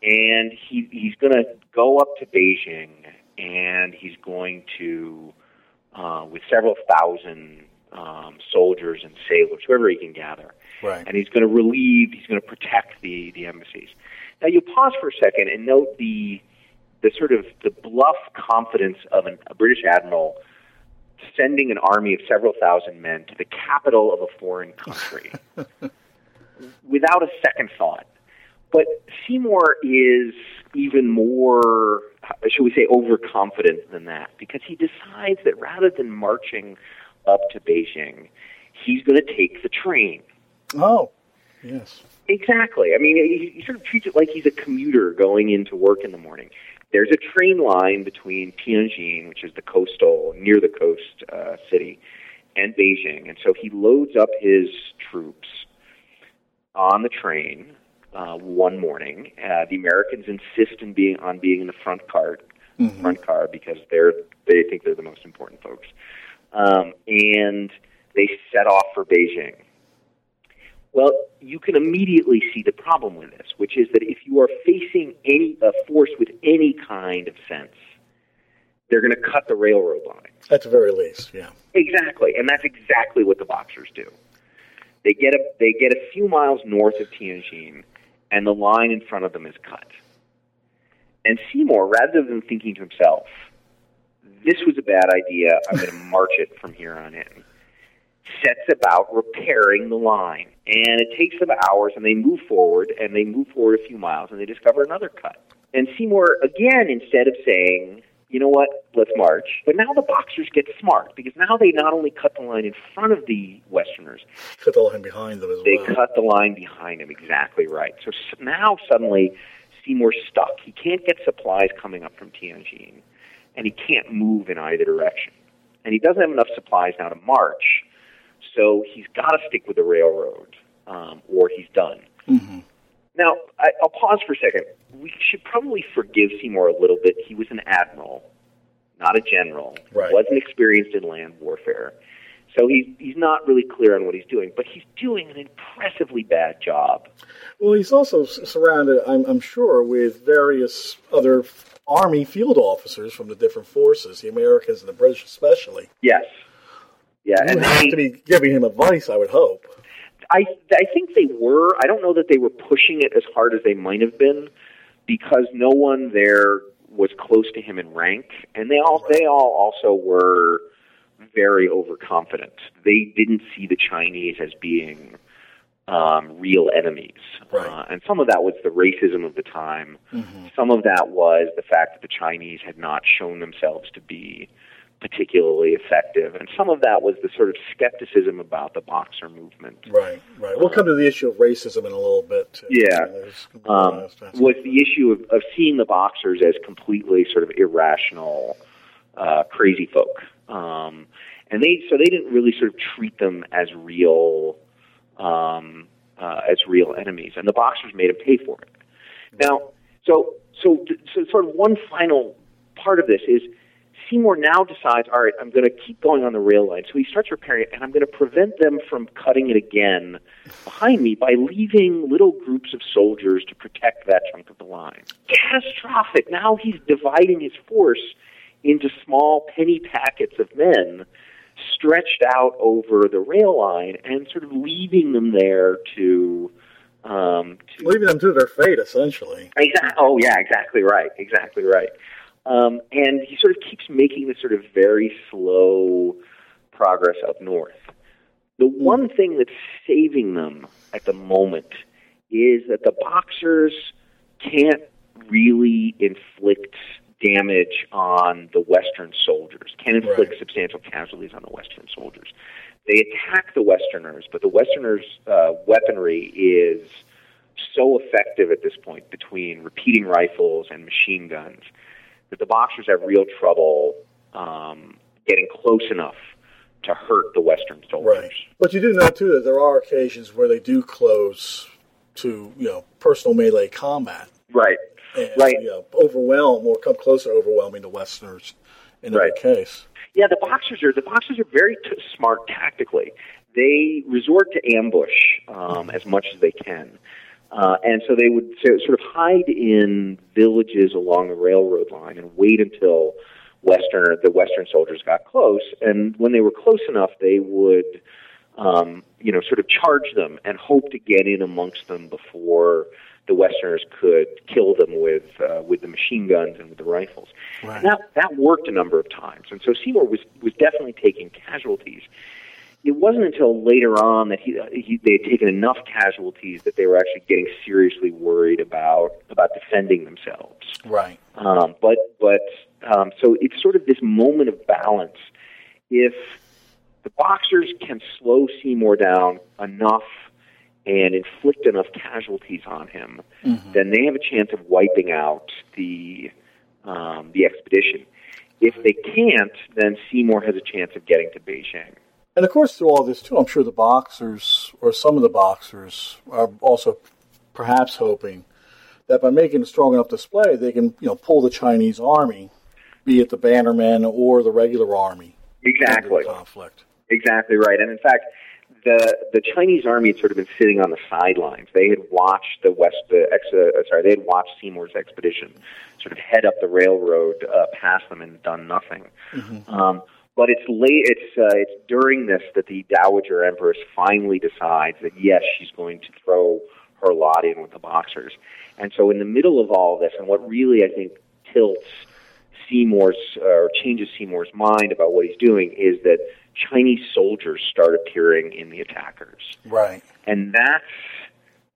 And he, he's going to go up to Beijing and he's going to, uh, with several thousand um, soldiers and sailors, whoever he can gather, Right. and he's going to relieve, he's going to protect the, the embassies. Now, you pause for a second and note the, the sort of the bluff confidence of an, a British admiral sending an army of several thousand men to the capital of a foreign country without a second thought. But Seymour is even more, should we say, overconfident than that because he decides that rather than marching up to Beijing, he's going to take the train. Oh, yes. Exactly. I mean, he, he sort of treats it like he's a commuter going into work in the morning. There's a train line between Tianjin, which is the coastal, near the coast uh, city, and Beijing. And so he loads up his troops on the train uh, one morning. Uh, the Americans insist in being on being in the front cart, front car, because they're they think they're the most important folks. Um, and they set off for Beijing. Well, you can immediately see the problem with this, which is that if you are facing any a force with any kind of sense, they're going to cut the railroad line. At the very least, yeah. Exactly, and that's exactly what the boxers do. They get a they get a few miles north of Tianjin, and the line in front of them is cut. And Seymour, rather than thinking to himself, "This was a bad idea. I'm going to march it from here on in," sets about repairing the line. And it takes them hours, and they move forward, and they move forward a few miles, and they discover another cut. And Seymour, again, instead of saying, you know what, let's march, but now the Boxers get smart, because now they not only cut the line in front of the Westerners, Cut the line behind them as they well. cut the line behind them, Exactly right. So now suddenly Seymour's stuck. He can't get supplies coming up from Tianjin, and he can't move in either direction. And he doesn't have enough supplies now to march, so he's got to stick with the railroad, um, or he's done. Mhm. Now, I, I'll pause for a second. We should probably forgive Seymour a little bit. He was an admiral, not a general. Right. Wasn't experienced in land warfare. So he's he's not really clear on what he's doing, but he's doing an impressively bad job. Well, he's also s- surrounded, I'm, I'm sure, with various other Army field officers from the different forces, the Americans and the British especially. Yes. Yeah, You and have they, to be giving him advice, I would hope. I I think they were. I don't know that they were pushing it as hard as they might have been, because no one there was close to him in rank, and they all they all also were very overconfident. They didn't see the Chinese as being um, real enemies, Right. uh, and some of that was the racism of the time. Mm-hmm. Some of that was the fact that the Chinese had not shown themselves to be particularly effective, and some of that was the sort of skepticism about the boxer movement. Right, right. We'll come to the issue of racism in a little bit. Yeah. Um, was the issue of, of seeing the boxers as completely sort of irrational, uh, crazy folk. Um, and they so they didn't really sort of treat them as real, um, uh, as real enemies, and the boxers made them pay for it. Now, so so so sort of one final part of this is Seymour now decides, all right, I'm going to keep going on the rail line. So he starts repairing it, and I'm going to prevent them from cutting it again behind me by leaving little groups of soldiers to protect that chunk of the line. Catastrophic. Now he's dividing his force into small penny packets of men stretched out over the rail line and sort of leaving them there to. Um, to leaving them to their fate, essentially. Exactly. Oh, yeah, exactly right. Exactly right. Um, and he sort of keeps making this sort of very slow progress up north. The one thing that's saving them at the moment is that the boxers can't really inflict damage on the Western soldiers, can't inflict Right. substantial casualties on the Western soldiers. They attack the Westerners, but the Westerners' uh, weaponry is so effective at this point between repeating rifles and machine guns that the boxers have real trouble um, getting close enough to hurt the Western soldiers. Right. But you do know, too, that there are occasions where they do close to, you know, personal melee combat. Right. And, Right. You know, overwhelm or come close to overwhelming the Westerners in Right. every case. Yeah, the boxers are the boxers are very t- smart tactically. they resort to ambush um, as much as they can. Uh, and so they would sort of hide in villages along the railroad line and wait until Western the Western soldiers got close. And when they were close enough, they would, um, you know, sort of charge them and hope to get in amongst them before the Westerners could kill them with uh, with the machine guns and with the rifles. Right. And that that worked a number of times. And so Seymour was was definitely taking casualties it wasn't until later on that he, he they had taken enough casualties that they were actually getting seriously worried about about defending themselves. Right. Um, but but um, so it's sort of this moment of balance. If the boxers can slow Seymour down enough and inflict enough casualties on him, Mm-hmm. then they have a chance of wiping out the um, the expedition. If they can't, then Seymour has a chance of getting to Beijing. And of course, through all this too, I'm sure the boxers or some of the boxers are also perhaps hoping that by making a strong enough display, they can you know pull the Chinese army, be it the Bannermen or the regular army, into Exactly. conflict. Exactly right. And in fact, the the Chinese army had sort of been sitting on the sidelines. They had watched the West, the ex, uh, sorry, they had watched Seymour's expedition sort of head up the railroad uh, past them and done nothing. Um, but it's late. It's uh, it's during this that the Dowager Empress finally decides that yes, she's going to throw her lot in with the Boxers. And so, in the middle of all this, and what really I think tilts Seymour's uh, or changes Seymour's mind about what he's doing is that Chinese soldiers start appearing in the attackers. Right. And that's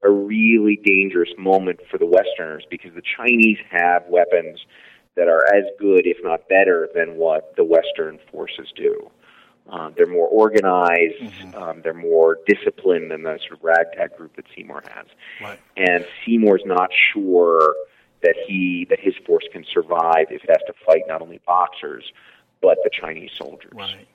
a really dangerous moment for the Westerners because the Chinese have weapons that are as good, if not better, than what the Western forces do. Um, they're more organized, um, they're more disciplined than the sort of ragtag group that Seymour has. Right. And Seymour's not sure that he that his force can survive if it has to fight not only boxers but the Chinese soldiers. Right.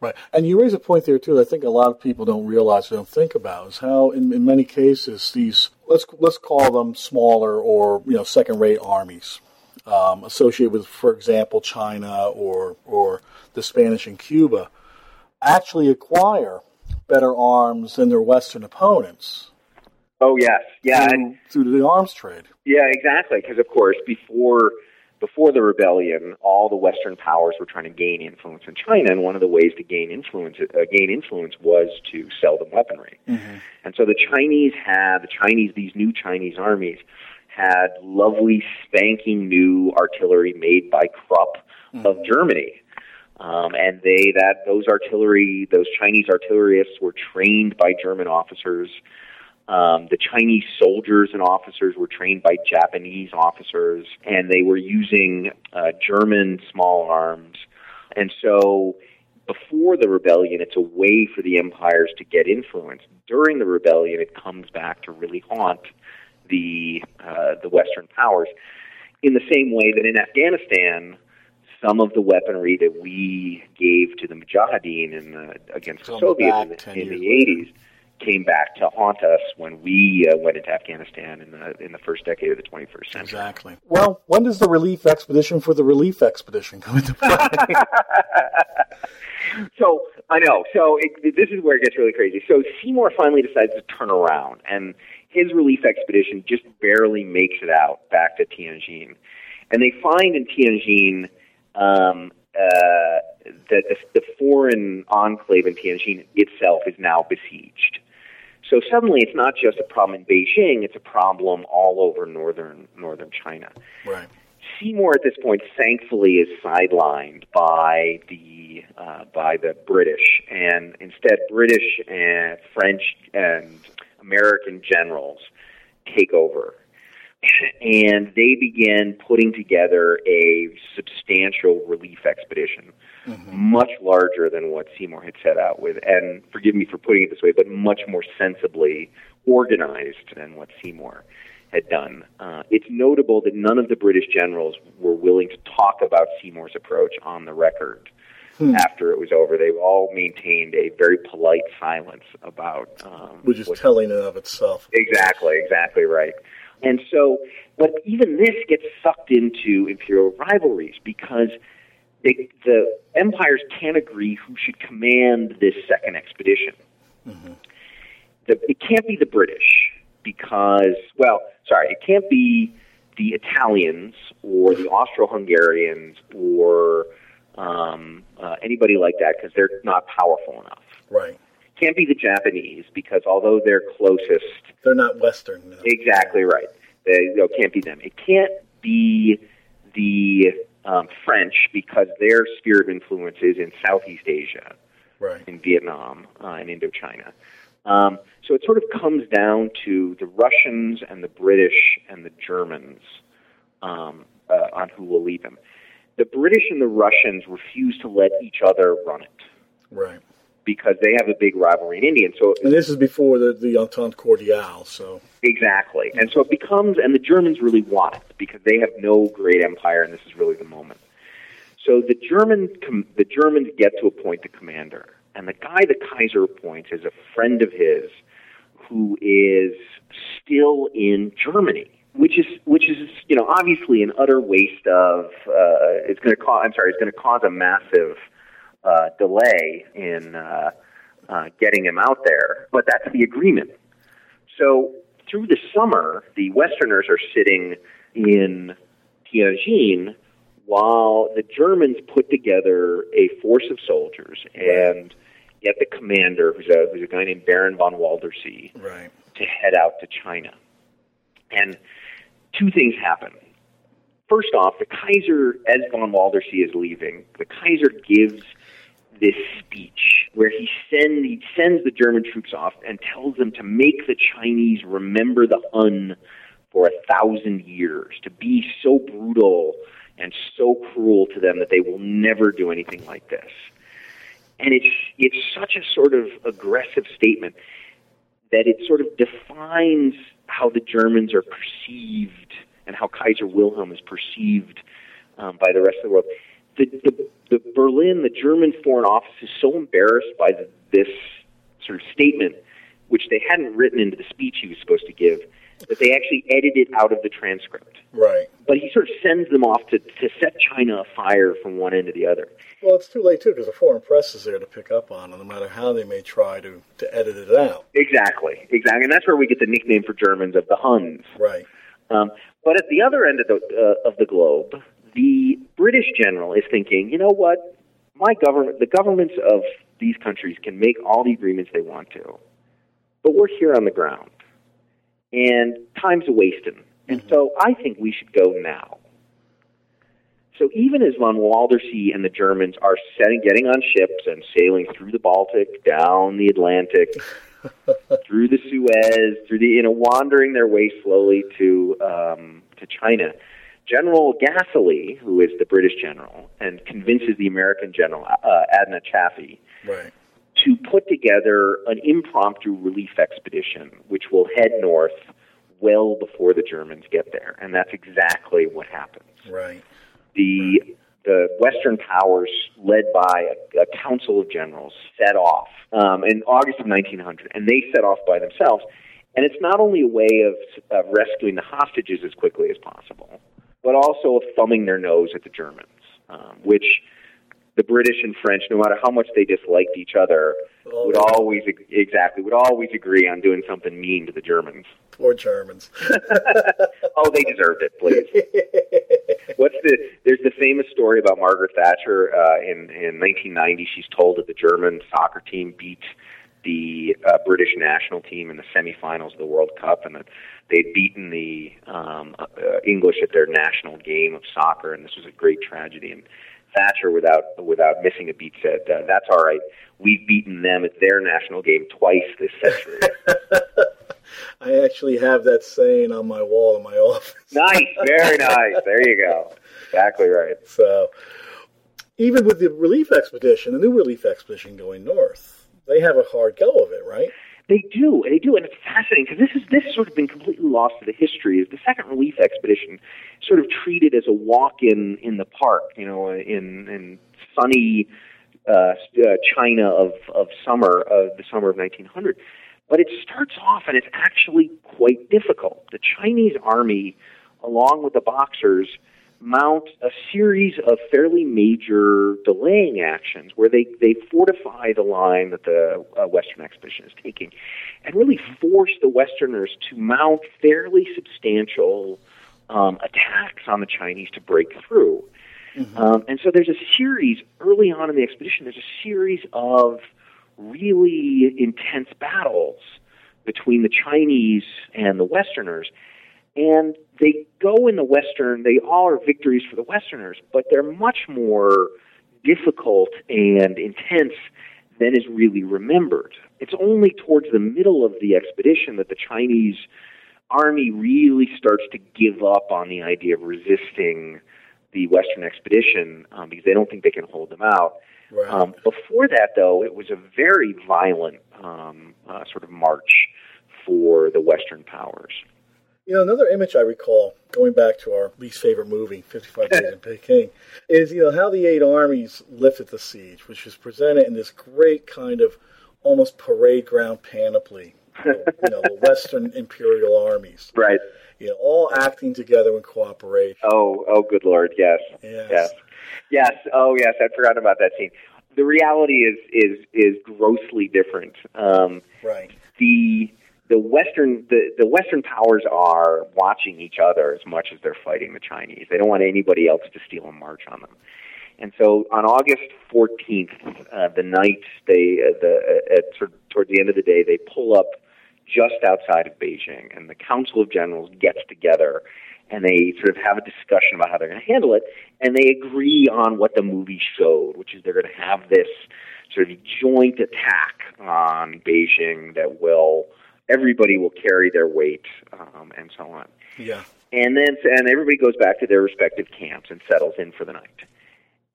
Right. And you raise a point there too that I think a lot of people don't realize don't think about is how in, in many cases these let's let's call them smaller or you know second rate armies um, associated with, for example, China or or the Spanish in Cuba actually acquire better arms than their Western opponents Oh yes, yeah, and through, through the arms trade. Yeah, exactly. Because of course, before before the rebellion, all the Western powers were trying to gain influence in China, and one of the ways to gain influence uh, gain influence was to sell them weaponry. And so the Chinese had the Chinese these new Chinese armies had lovely spanking new artillery made by Krupp of Germany. Um, and they that those artillery those Chinese artillerists were trained by German officers. Um, the Chinese soldiers and officers were trained by Japanese officers, and they were using uh, German small arms. And so, before the rebellion, it's a way for the empires to get influence. During the rebellion, it comes back to really haunt the uh, the Western powers. In the same way that in Afghanistan, some of the weaponry that we gave to the Mujahideen in the, against the Soviets in the, in the 80s came back to haunt us when we uh, went into Afghanistan in the in the first decade of the 21st century. Exactly. Well, when does the relief expedition for the relief expedition come into play? So I know. So it, this is where it gets really crazy. So Seymour finally decides to turn around, and his relief expedition just barely makes it out back to Tianjin, and they find in Tianjin um, uh, that the, the foreign enclave in Tianjin itself is now besieged. So suddenly, it's not just a problem in Beijing; it's a problem all over northern northern China. right. Seymour at this point, thankfully, is sidelined by the uh, by the British, and instead, British and French and American generals take over, and they begin putting together a substantial relief expedition, much larger than what Seymour had set out with, and forgive me for putting it this way, but much more sensibly organized than what Seymour had done. Uh, it's notable that none of the British generals were willing to talk about Seymour's approach on the record after it was over. They all maintained a very polite silence about um, Which is what- telling in of itself. Exactly, exactly right. And so, but even this gets sucked into imperial rivalries because they, the empires can't agree who should command this second expedition. Mm-hmm. The, it can't be the British because, well, sorry, it can't be the Italians or the Austro-Hungarians or um, uh, anybody like that because they're not powerful enough. Right. Can't be the Japanese because although they're closest, they're not Western. No. Exactly right. They, you it can't be them. It can't be the um, French because their sphere of influence is in Southeast Asia, right. in Vietnam, uh, and Indochina. Um, so it sort of comes down to the Russians and the British and the Germans um, uh, on who will lead them. The British and the Russians refuse to let each other run it. Right. Because they have a big rivalry in India. And so And this is before the, the Entente Cordiale, so Exactly. And so it becomes, and the Germans really want it because they have no great empire, and this is really the moment. So the German, the Germans get to appoint the commander, and the guy the Kaiser appoints is a friend of his who is still in Germany, which is which is you know obviously an utter waste of. Uh, it's going to cause. I'm sorry. It's going to cause a massive uh, delay in uh, uh, getting him out there, but that's the agreement. So through the summer, the Westerners are sitting in Tianjin while the Germans put together a force of soldiers and get the commander, who's a, who's a guy named Baron von Waldersee, right. to head out to China. And two things happen. First off, the Kaiser, as von Waldersee is leaving, the Kaiser gives this speech where he send he sends the German troops off and tells them to make the Chinese remember the Hun for a thousand years, to be so brutal and so cruel to them that they will never do anything like this. And it's it's such a sort of aggressive statement that it sort of defines how the Germans are perceived and how Kaiser Wilhelm is perceived um, by the rest of the world. The, the, the Berlin, the German Foreign Office, is so embarrassed by the, this sort of statement, which they hadn't written into the speech he was supposed to give, that they actually edited out of the transcript. Right. But he sort of sends them off to, to set China afire from one end to the other. Well, it's too late, too, because the foreign press is there to pick up on it, no matter how they may try to, to edit it out. Exactly, exactly. And that's where we get the nickname for Germans of the Huns. Right. Um, but at the other end of the, uh, of the globe, the British general is thinking, you know what? My government, the governments of these countries can make all the agreements they want to, but we're here on the ground, and time's a wasting. And so I think we should go now. So even as von Waldersee and the Germans are setting, getting on ships and sailing through the Baltic, down the Atlantic, through the Suez, through the you know wandering their way slowly to um, to China, General Gaselee, who is the British general, and convinces the American general uh, Adna Chaffee Right. To put together an impromptu relief expedition, which will head north well before the Germans get there, and that's exactly what happens Right. the the Western powers, led by a, a council of generals, set off um, in August of 1900, and they set off by themselves. And it's not only a way of, of rescuing the hostages as quickly as possible, but also of thumbing their nose at the Germans, um, which the British and French, no matter how much they disliked each other, would always exactly would always agree on doing something mean to the Germans. Poor Germans. Oh, they deserved it, please. What's the? There's the famous story about Margaret Thatcher uh, in in 1990. She's told that the German soccer team beat the uh, British national team in the semifinals of the World Cup, and that they'd beaten the um, uh, English at their national game of soccer, and this was a great tragedy. And Thatcher, without without missing a beat, said, uh, "That's all right. We've beaten them at their national game twice this century." I actually have that saying on my wall in my office. nice, very nice. There you go. Exactly right. So, even with the relief expedition, the new relief expedition going north, they have a hard go of it, right? They do, they do, and it's fascinating because this is this has sort of been completely lost to the history. Is the second relief expedition sort of treated as a walk in in the park, you know, in in sunny uh, uh, China of of summer of the summer of 1900. But it starts off and it's actually quite difficult. The Chinese army, along with the Boxers, mount a series of fairly major delaying actions where they, they fortify the line that the uh, Western expedition is taking and really force the Westerners to mount fairly substantial um, attacks on the Chinese to break through. Mm-hmm. Um, and so there's a series early on in the expedition, there's a series of really intense battles between the Chinese and the Westerners. And they go in the Western, they all are victories for the Westerners, but they're much more difficult and intense than is really remembered. It's only towards the middle of the expedition that the Chinese army really starts to give up on the idea of resisting the Western expedition um, because they don't think they can hold them out. Right. Um, before that, though, it was a very violent um, uh, sort of march for the Western powers. You know, another image I recall, going back to our least favorite movie, 55 Days in Peking, is, you know, how the eight armies lifted the siege, which is presented in this great kind of almost parade ground panoply. you know, the Western imperial armies. Right. You know, all acting together in cooperation. Oh, oh, good lord, yes. Yes. Yes. Yes. Oh, yes. I'd forgotten about that scene. The reality is is is grossly different. Um, right. The the Western the, the Western powers are watching each other as much as they're fighting the Chinese. They don't want anybody else to steal a march on them. And so on August 14th, uh, the night they uh, the uh, at sort of towards the end of the day, they pull up just outside of Beijing, and the Council of Generals gets together and they sort of have a discussion about how they're going to handle it, and they agree on what the movie showed, which is they're going to have this sort of joint attack on Beijing that will everybody will carry their weight um, and so on. Yeah. And then and everybody goes back to their respective camps and settles in for the night.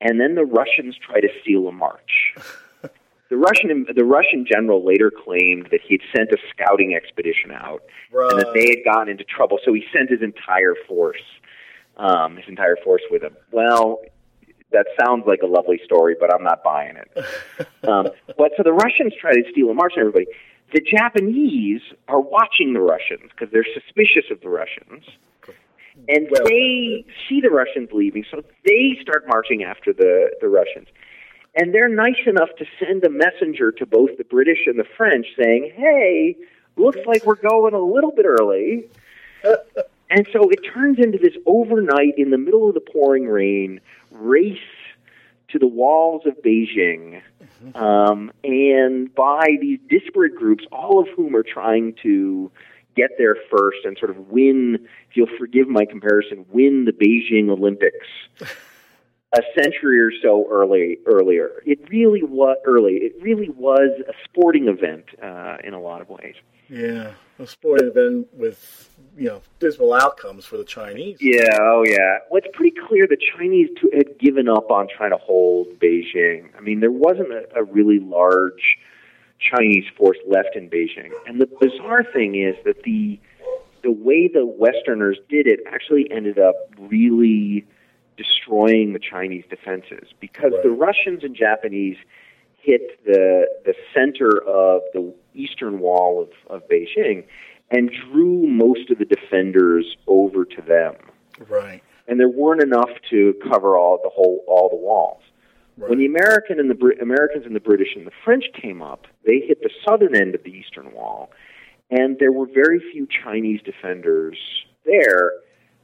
And then the Russians try to steal a march. the Russian the Russian general later claimed that he had sent a scouting expedition out right. and that they had gotten into trouble, so he sent his entire force, um, his entire force with him. Well, that sounds like a lovely story, but I'm not buying it. um, but so the Russians try to steal a march on everybody, the Japanese are watching the Russians because they're suspicious of the Russians. And well, they see the Russians leaving, so they start marching after the, the Russians. And they're nice enough to send a messenger to both the British and the French saying, hey, looks like we're going a little bit early. and so it turns into this overnight, in the middle of the pouring rain, race to the walls of Beijing um, and by these disparate groups, all of whom are trying to get there first and sort of win, if you'll forgive my comparison, win the Beijing Olympics a century or so early earlier. It really was early. It really was a sporting event uh, in a lot of ways. Yeah, a sporting event with you know dismal outcomes for the Chinese. Yeah, oh yeah. Well, it's pretty clear the Chinese had given up on trying to hold Beijing. I mean, there wasn't a, a really large Chinese force left in Beijing, and the bizarre thing is that the the way the Westerners did it actually ended up really destroying the Chinese defenses because right. the Russians and Japanese hit the the center of the eastern wall of, of Beijing and drew most of the defenders over to them. Right. And there weren't enough to cover all the whole all the walls. Right. When the American and the Brit- Americans and the British and the French came up, they hit the southern end of the eastern wall, and there were very few Chinese defenders there.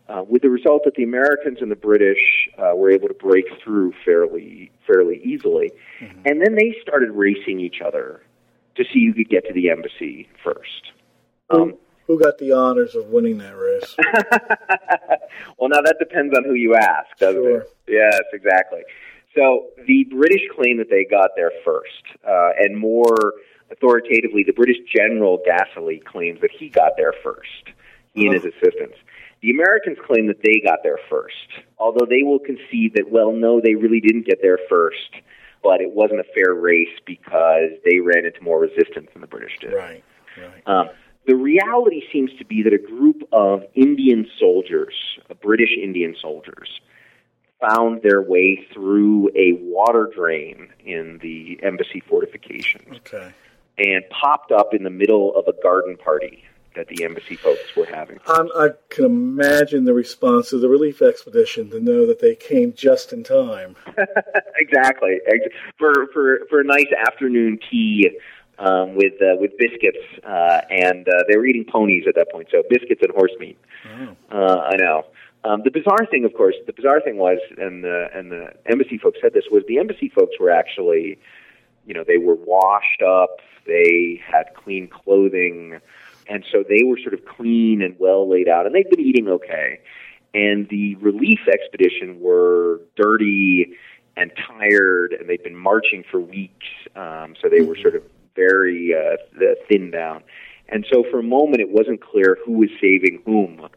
Uh, with the result that the Americans and the British uh, were able to break through fairly fairly easily, mm-hmm. and then they started racing each other to see who could get to the embassy first. Um, who, got the honors of winning that race? well, now that depends on who you ask, doesn't sure. it? Yes, exactly. So the British claim that they got there first, uh, and more authoritatively, the British General Dassault claims that he got there first, he and his assistants. The Americans claim that they got there first, although they will concede that, well, no, they really didn't get there first, but it wasn't a fair race because they ran into more resistance than the British did. Right, right. Um, the reality seems to be that a group of Indian soldiers, uh, British Indian soldiers, found their way through a water drain in the embassy fortifications. Okay. And popped up in the middle of a garden party that the embassy folks were having. Um, I can imagine the response of the relief expedition to know that they came just in time. exactly. For for for a nice afternoon tea um, with uh, with biscuits, uh, and uh, they were eating ponies at that point, so biscuits and horse meat. Oh. Uh, I know. Um, the bizarre thing, of course, the bizarre thing was, and the and the embassy folks said this was the embassy folks were actually, you know, they were washed up, they had clean clothing, and so they were sort of clean and well laid out, and they'd been eating okay. And the relief expedition were dirty and tired, and they'd been marching for weeks, um, so they were sort of very uh, thinned down. And so for a moment, it wasn't clear who was saving whom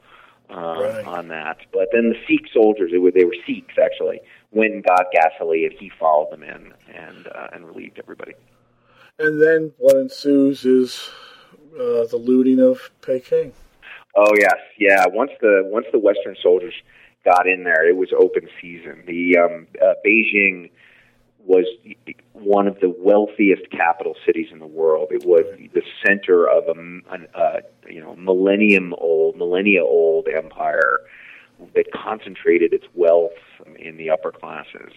uh, right. on that. But then the Sikh soldiers, it were, they were Sikhs actually, went and got Gaselee, and he followed them in and uh, and relieved everybody. And then what ensues is uh, the looting of Peking. Oh yes, yeah. Once the once the Western soldiers got in there, it was open season. The um, uh, Beijing was one of the wealthiest capital cities in the world. It was the center of a, an, uh, you know millennium old, millennia old empire that concentrated its wealth in the upper classes,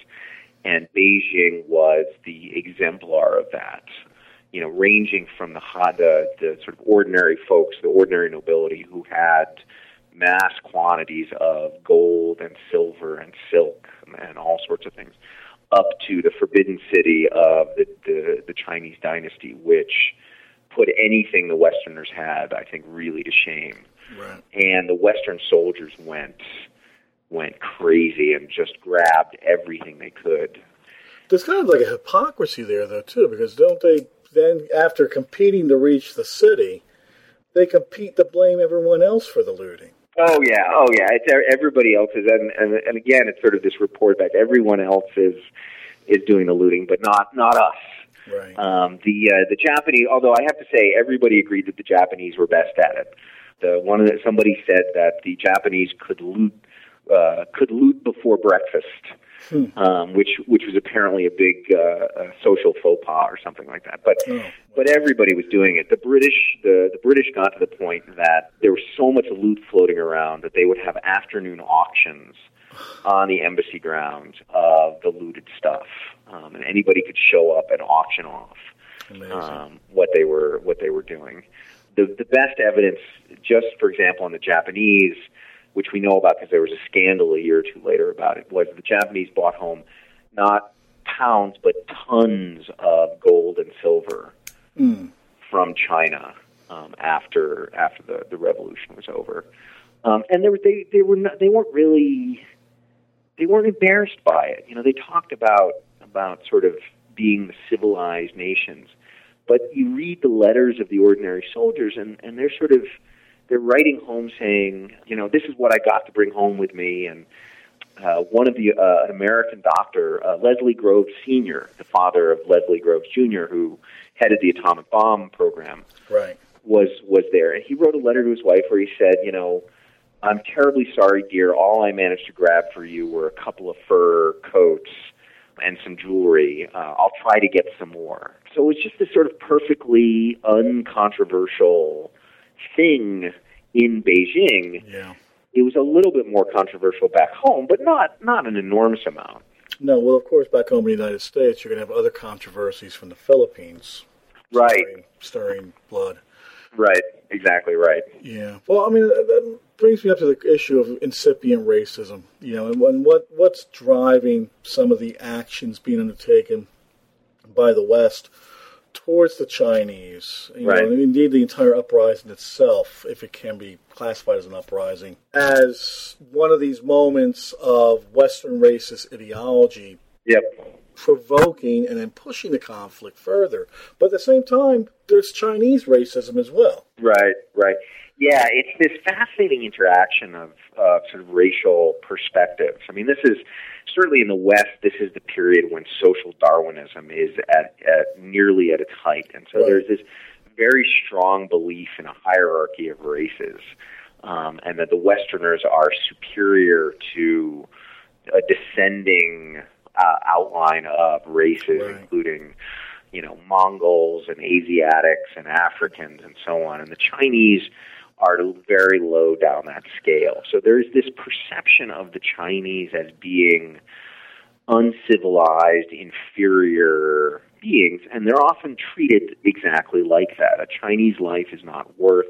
and Beijing was the exemplar of that. You know, ranging from the the, the sort of ordinary folks, the ordinary nobility who had mass quantities of gold and silver and silk and all sorts of things up to the forbidden city of the, the, the Chinese dynasty, which put anything the Westerners had, I think, really to shame. Right. And the Western soldiers went went crazy and just grabbed everything they could. There's kind of like a hypocrisy there, though, too, because don't they then, after competing to reach the city, they compete to blame everyone else for the looting? Oh yeah, oh yeah. It's everybody else is, and, and and again, it's sort of this report back. Everyone else is is doing the looting, but not not us. Right. Um, the uh, the Japanese, although I have to say, everybody agreed that the Japanese were best at it. The one that somebody said that the Japanese could loot uh, could loot before breakfast hmm. um, which which was apparently a big uh, social faux pas or something like that. But oh. but everybody was doing it. The British the the British got to the point that there was so much loot floating around that they would have afternoon auctions on the embassy grounds of the looted stuff, um, and anybody could show up and auction off um, what they were what they were doing. The the best evidence, just for example, on the Japanese which we know about because there was a scandal a year or two later about it, was the Japanese bought home not pounds but tons of gold and silver mm. from China um, after after the, the revolution was over, um, and they were they they were not, they weren't really they weren't embarrassed by it. You know, they talked about about sort of being the civilized nations, but you read the letters of the ordinary soldiers, and and they're sort of they're writing home saying, you know, this is what I got to bring home with me. And uh, one of the uh, an American doctor, uh, Leslie Groves Sr., the father of Leslie Groves Jr., who headed the atomic bomb program, right, was was there, and he wrote a letter to his wife where he said, you know. I'm terribly sorry, dear. All I managed to grab for you were a couple of fur coats and some jewelry. Uh, I'll try to get some more. So it was just this sort of perfectly uncontroversial thing in Beijing. Yeah. It was a little bit more controversial back home, but not not an enormous amount. No, well, of course, back home in the United States, you're going to have other controversies from the Philippines, right? Stirring, stirring blood. Right. Exactly right. Yeah. Well, I mean, that brings me up to the issue of incipient racism. You know, and, and what what's driving some of the actions being undertaken by the West towards the Chinese. You right. know, indeed, the entire uprising itself, if it can be classified as an uprising, as one of these moments of Western racist ideology. Yep. Provoking and then pushing the conflict further. But at the same time, there's Chinese racism as well. Right, right. Yeah, it's this fascinating interaction of uh, sort of racial perspectives. I mean, this is certainly in the West. This is the period when social Darwinism is at, at nearly at its height, and so right. there's this very strong belief in a hierarchy of races, um, and that the Westerners are superior to a descending uh, outline of races, right. including you know, Mongols and Asiatics and Africans and so on. And the Chinese are very low down that scale. So there's this perception of the Chinese as being uncivilized, inferior beings, and they're often treated exactly like that. A Chinese life is not worth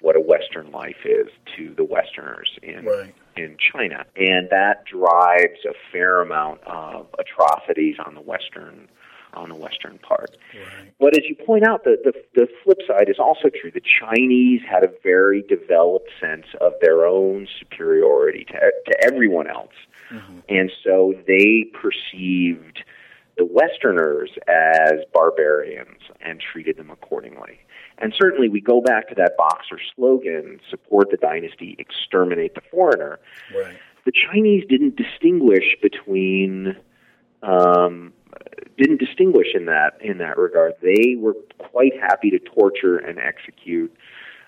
what a Western life is to the Westerners in Right. in China, and that drives a fair amount of atrocities on the Western on the Western part. Right. But as you point out, the, the the flip side is also true. The Chinese had a very developed sense of their own superiority to to everyone else, and so they perceived the Westerners as barbarians and treated them accordingly. And certainly, we go back to that boxer slogan: "Support the dynasty, exterminate the foreigner." Right. the Chinese didn't distinguish between um, didn't distinguish in that in that regard. They were quite happy to torture and execute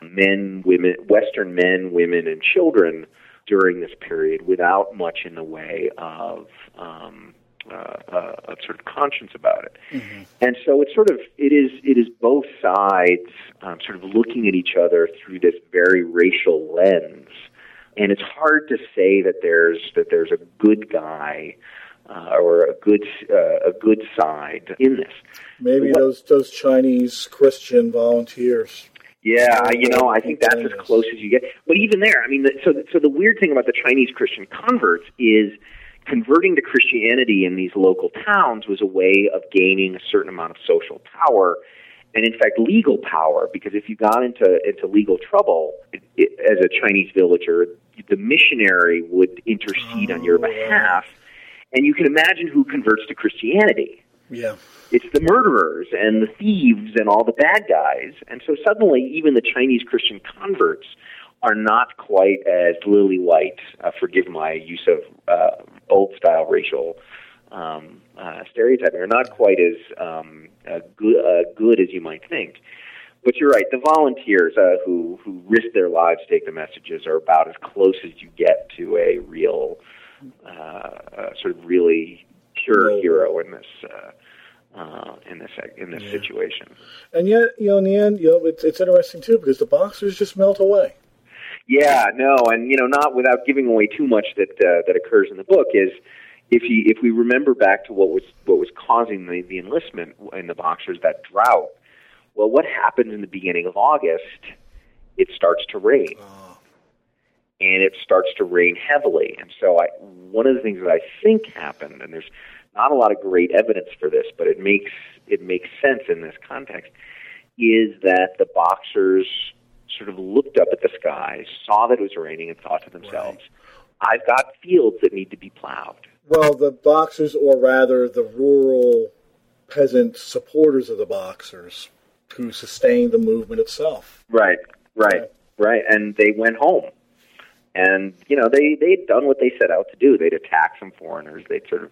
men, women, Western men, women, and children during this period without much in the way of um, uh, uh, of sort of conscience about it. And so it's sort of it is it is both sides um, sort of looking at each other through this very racial lens and it's hard to say that there's that there's a good guy uh, or a good uh, a good side in this. Maybe What- those those Chinese Christian volunteers. Yeah, you know, I think that's as close as you get. But even there, I mean, the, so so the weird thing about the Chinese Christian converts is converting to Christianity in these local towns was a way of gaining a certain amount of social power, and in fact, legal power. Because if you got into into legal trouble it, it, as a Chinese villager, the missionary would intercede on your Oh, behalf, and you can imagine who converts to Christianity Yeah. it's the murderers and the thieves and all the bad guys. And so suddenly, even the Chinese Christian converts are not quite as lily white. Uh, forgive my use of uh, old style racial um, uh, stereotyping. Are not quite as um, uh, good, uh, good as you might think. But you're right. The volunteers uh, who who risk their lives to take the messages are about as close as you get to a real, uh, sort of really pure hero in this uh, uh, in this in this Yeah. situation. And yet, you know, in the end, you know, it's it's interesting too because the boxers just melt away. Yeah, no, and you know, not without giving away too much that uh, that occurs in the book is if you if we remember back to what was what was causing the, the enlistment in the boxers that drought. Well, what happened in the beginning of August? It starts to rain. Oh, and it starts to rain heavily. And so, I, one of the things that I think happened, and there's not a lot of great evidence for this, but it makes it makes sense in this context, is that the boxers sort of looked up at the sky, saw that it was raining, and thought to themselves, "I've got fields that need to be plowed." well, the boxers, or rather, the rural peasant supporters of the boxers, who sustained the movement itself. Right, right, right. And they went home. And, you know, they, they'd done what they set out to do. They'd attacked some foreigners. They'd sort of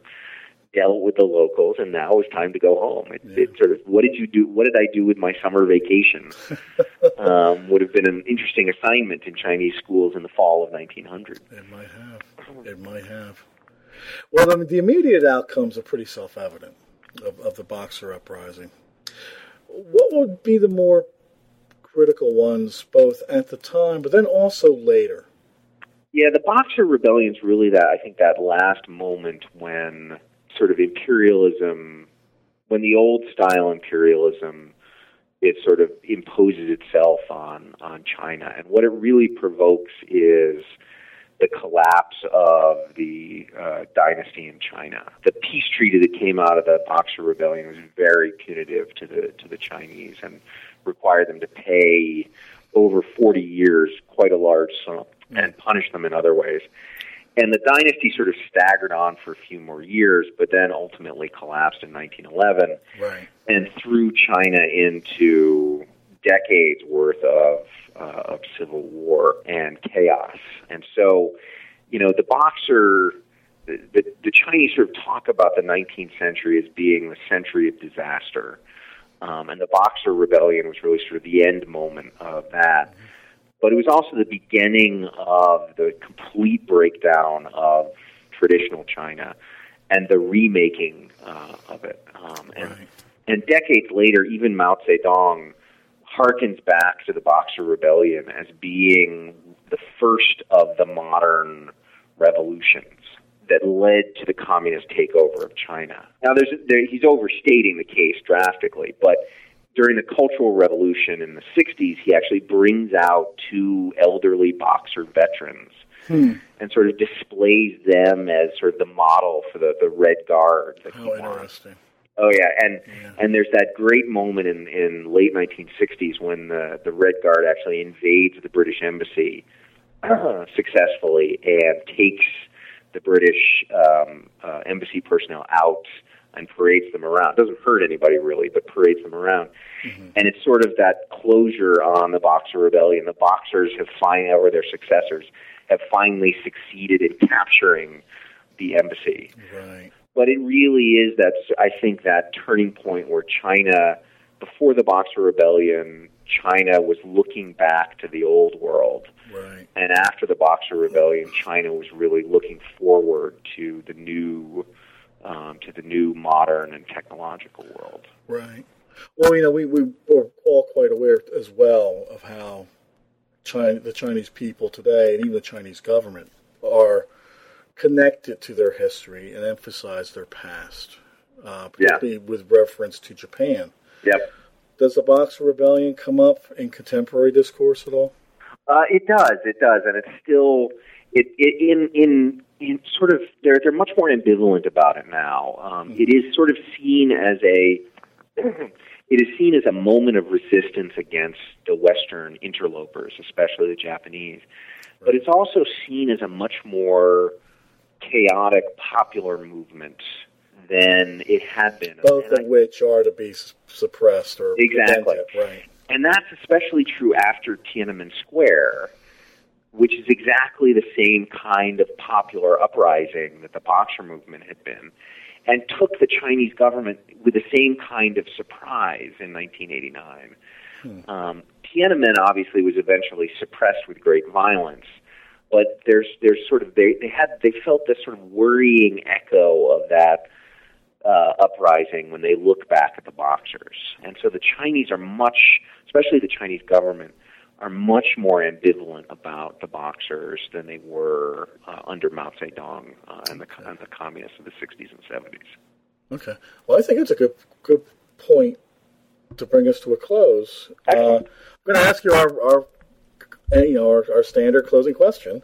dealt with the locals, and now it was time to go home. It, it sort of, what did you do? What did I do with my summer vacation? um, would have been an interesting assignment in Chinese schools in the fall of 1900. It might have. It might have. Well, I mean, the immediate outcomes are pretty self-evident of, of the Boxer uprising. What would be the more critical ones, both at the time, but then also later? Yeah, the Boxer Rebellion's really that I think that last moment when sort of imperialism, when the old style imperialism, it sort of imposes itself on on China, and what it really provokes is the collapse of the uh, dynasty in China. The peace treaty that came out of the Boxer Rebellion was very punitive to the to the Chinese and required them to pay over 40 years quite a large sum and punish them in other ways. And the dynasty sort of staggered on for a few more years, but then ultimately collapsed in 1911 Right. and threw China into decades worth of uh, of civil war and chaos. And so, you know, the boxer, the, the, the Chinese sort of talk about the 19th century as being the century of disaster. Um, and the Boxer Rebellion was really sort of the end moment of that. But it was also the beginning of the complete breakdown of traditional China and the remaking uh, of it. Um, and Right. And decades later, even Mao Zedong harkens back to the Boxer Rebellion as being the first of the modern revolutions that led to the communist takeover of China. Now, there's, there, he's overstating the case drastically, but during the Cultural Revolution in the 60s, he actually brings out two elderly boxer veterans Hmm. and sort of displays them as sort of the model for the, the Red Guard that wants. interesting. Oh yeah, and Yeah. and there's that great moment in in late 1960s when the the Red Guard actually invades the British embassy successfully and takes the British um, uh, embassy personnel out and parades them around. Doesn't hurt anybody really, but parades them around. Mm-hmm. And it's sort of that closure on the Boxer Rebellion. The Boxers have finally, or their successors, have finally succeeded in capturing the embassy Right. but it really is that I think that turning point where China, before the Boxer Rebellion, China was looking back to the old world, Right. and after the Boxer Rebellion, China was really looking forward to the new, um, to the new modern and technological world. Right. Well, you know, we, we were all quite aware as well of how China, the Chinese people today, and even the Chinese government, are connected to their history and emphasize their past, uh, particularly with reference to Japan. Yep. Does the Boxer Rebellion come up in contemporary discourse at all? Uh, it does, it does, and it's still it, it in in in sort of they're they're much more ambivalent about it now. Um, It is sort of seen as a it is seen as a moment of resistance against the Western interlopers, especially the Japanese. But it's also seen as a much more chaotic popular movement than it had been. Both And I- of which are to be suppressed or Exactly. prevented. Right. and that's especially true after Tiananmen Square, which is exactly the same kind of popular uprising that the Boxer movement had been, and took the Chinese government with the same kind of surprise in 1989. Um, Tiananmen obviously was eventually suppressed with great violence, but there's there's sort of they they had they felt this sort of worrying echo of that uh, uprising when they look back at the boxers. And so the Chinese are much, especially the Chinese government, are much more ambivalent about the boxers than they were uh, under Mao Zedong uh, and, the, and the communists of the 60s and 70s. Okay. Well, I think it's a good good point to bring us to a close. Uh, I'm going to ask you our, our uh, you know our, our standard closing question.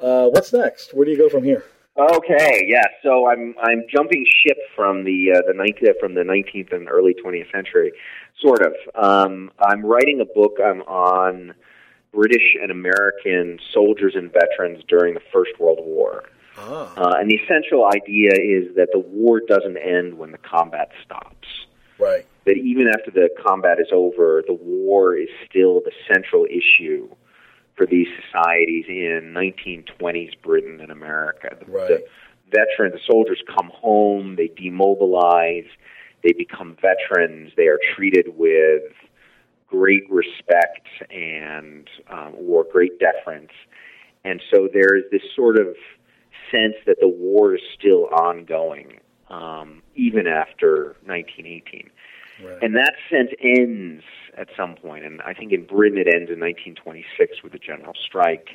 Uh, what's next? Where do you go from here? Okay, yeah. So I'm I'm jumping ship from the uh, the 19th, from the 19th and early 20th century, sort of. Um, I'm writing a book um, on British and American soldiers and veterans during the First World War. Ah, Uh, and the essential idea is that the war doesn't end when the combat stops. right. That even after the combat is over, the war is still the central issue for these societies in 1920s Britain and America. The, Right. the veteran, the soldiers come home, they demobilize, they become veterans, they are treated with great respect and um, or great deference. And so there is this sort of sense that the war is still ongoing, um, even after 1918. Right. And that sense ends at some point, and I think in Britain it ends in 1926 with the general strike,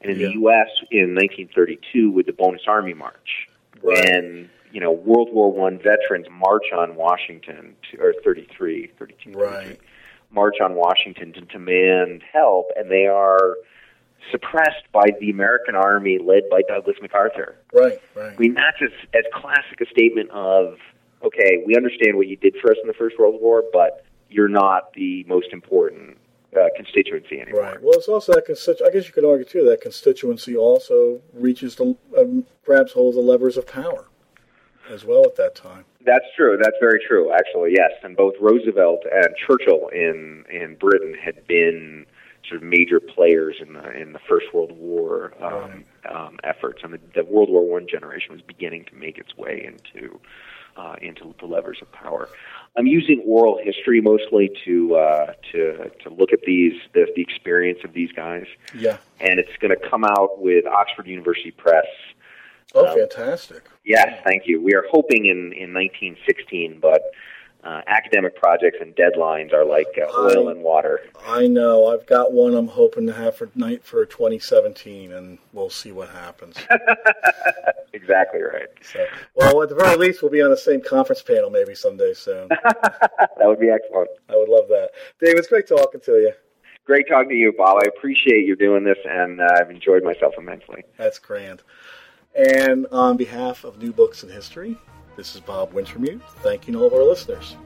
and in Yeah. the U.S. in 1932 with the Bonus Army March, Right. when you know World War One veterans march on Washington, to, or 33, 32, 33, Right. march on Washington to demand help, and they are suppressed by the American Army led by Douglas MacArthur. Right. Right. I mean, that's as, as classic a statement of, okay, we understand what you did for us in the First World War, but you're not the most important uh, constituency anymore. Right. Well, it's also that constitu- I guess you could argue too that constituency also reaches the um, grabs hold of the levers of power as well at that time. That's true. That's very true, actually. Yes, and both Roosevelt and Churchill in in Britain had been sort of major players in the in the First World War um, um, efforts, and the, the World War One generation was beginning to make its way into uh, into the levers of power. I'm using oral history mostly to uh, to to look at these the, the experience of these guys, Yeah. and it's going to come out with Oxford University Press. Oh, Um, fantastic. Yes, thank you. We are hoping in, in 1916, but uh, academic projects and deadlines are like uh, oil I- and water. I know. I've got one I'm hoping to have for night for 2017, and we'll see what happens. Exactly right. so, well, at the very least, we'll be on the same conference panel maybe someday soon. That would be excellent. I would love that. Dave, it's great talking to you. Great talking to you, Bob. I appreciate you doing this, and uh, I've enjoyed myself immensely. That's grand. And on behalf of New Books in History, this is Bob Wintermute, thanking all of our listeners.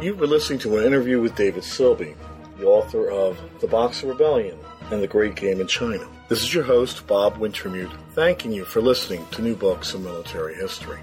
You've been listening to an interview with David Silbey, the author of The Boxer Rebellion and The Great Game in China. This is your host, Bob Wintermute, thanking you for listening to New Books in Military History.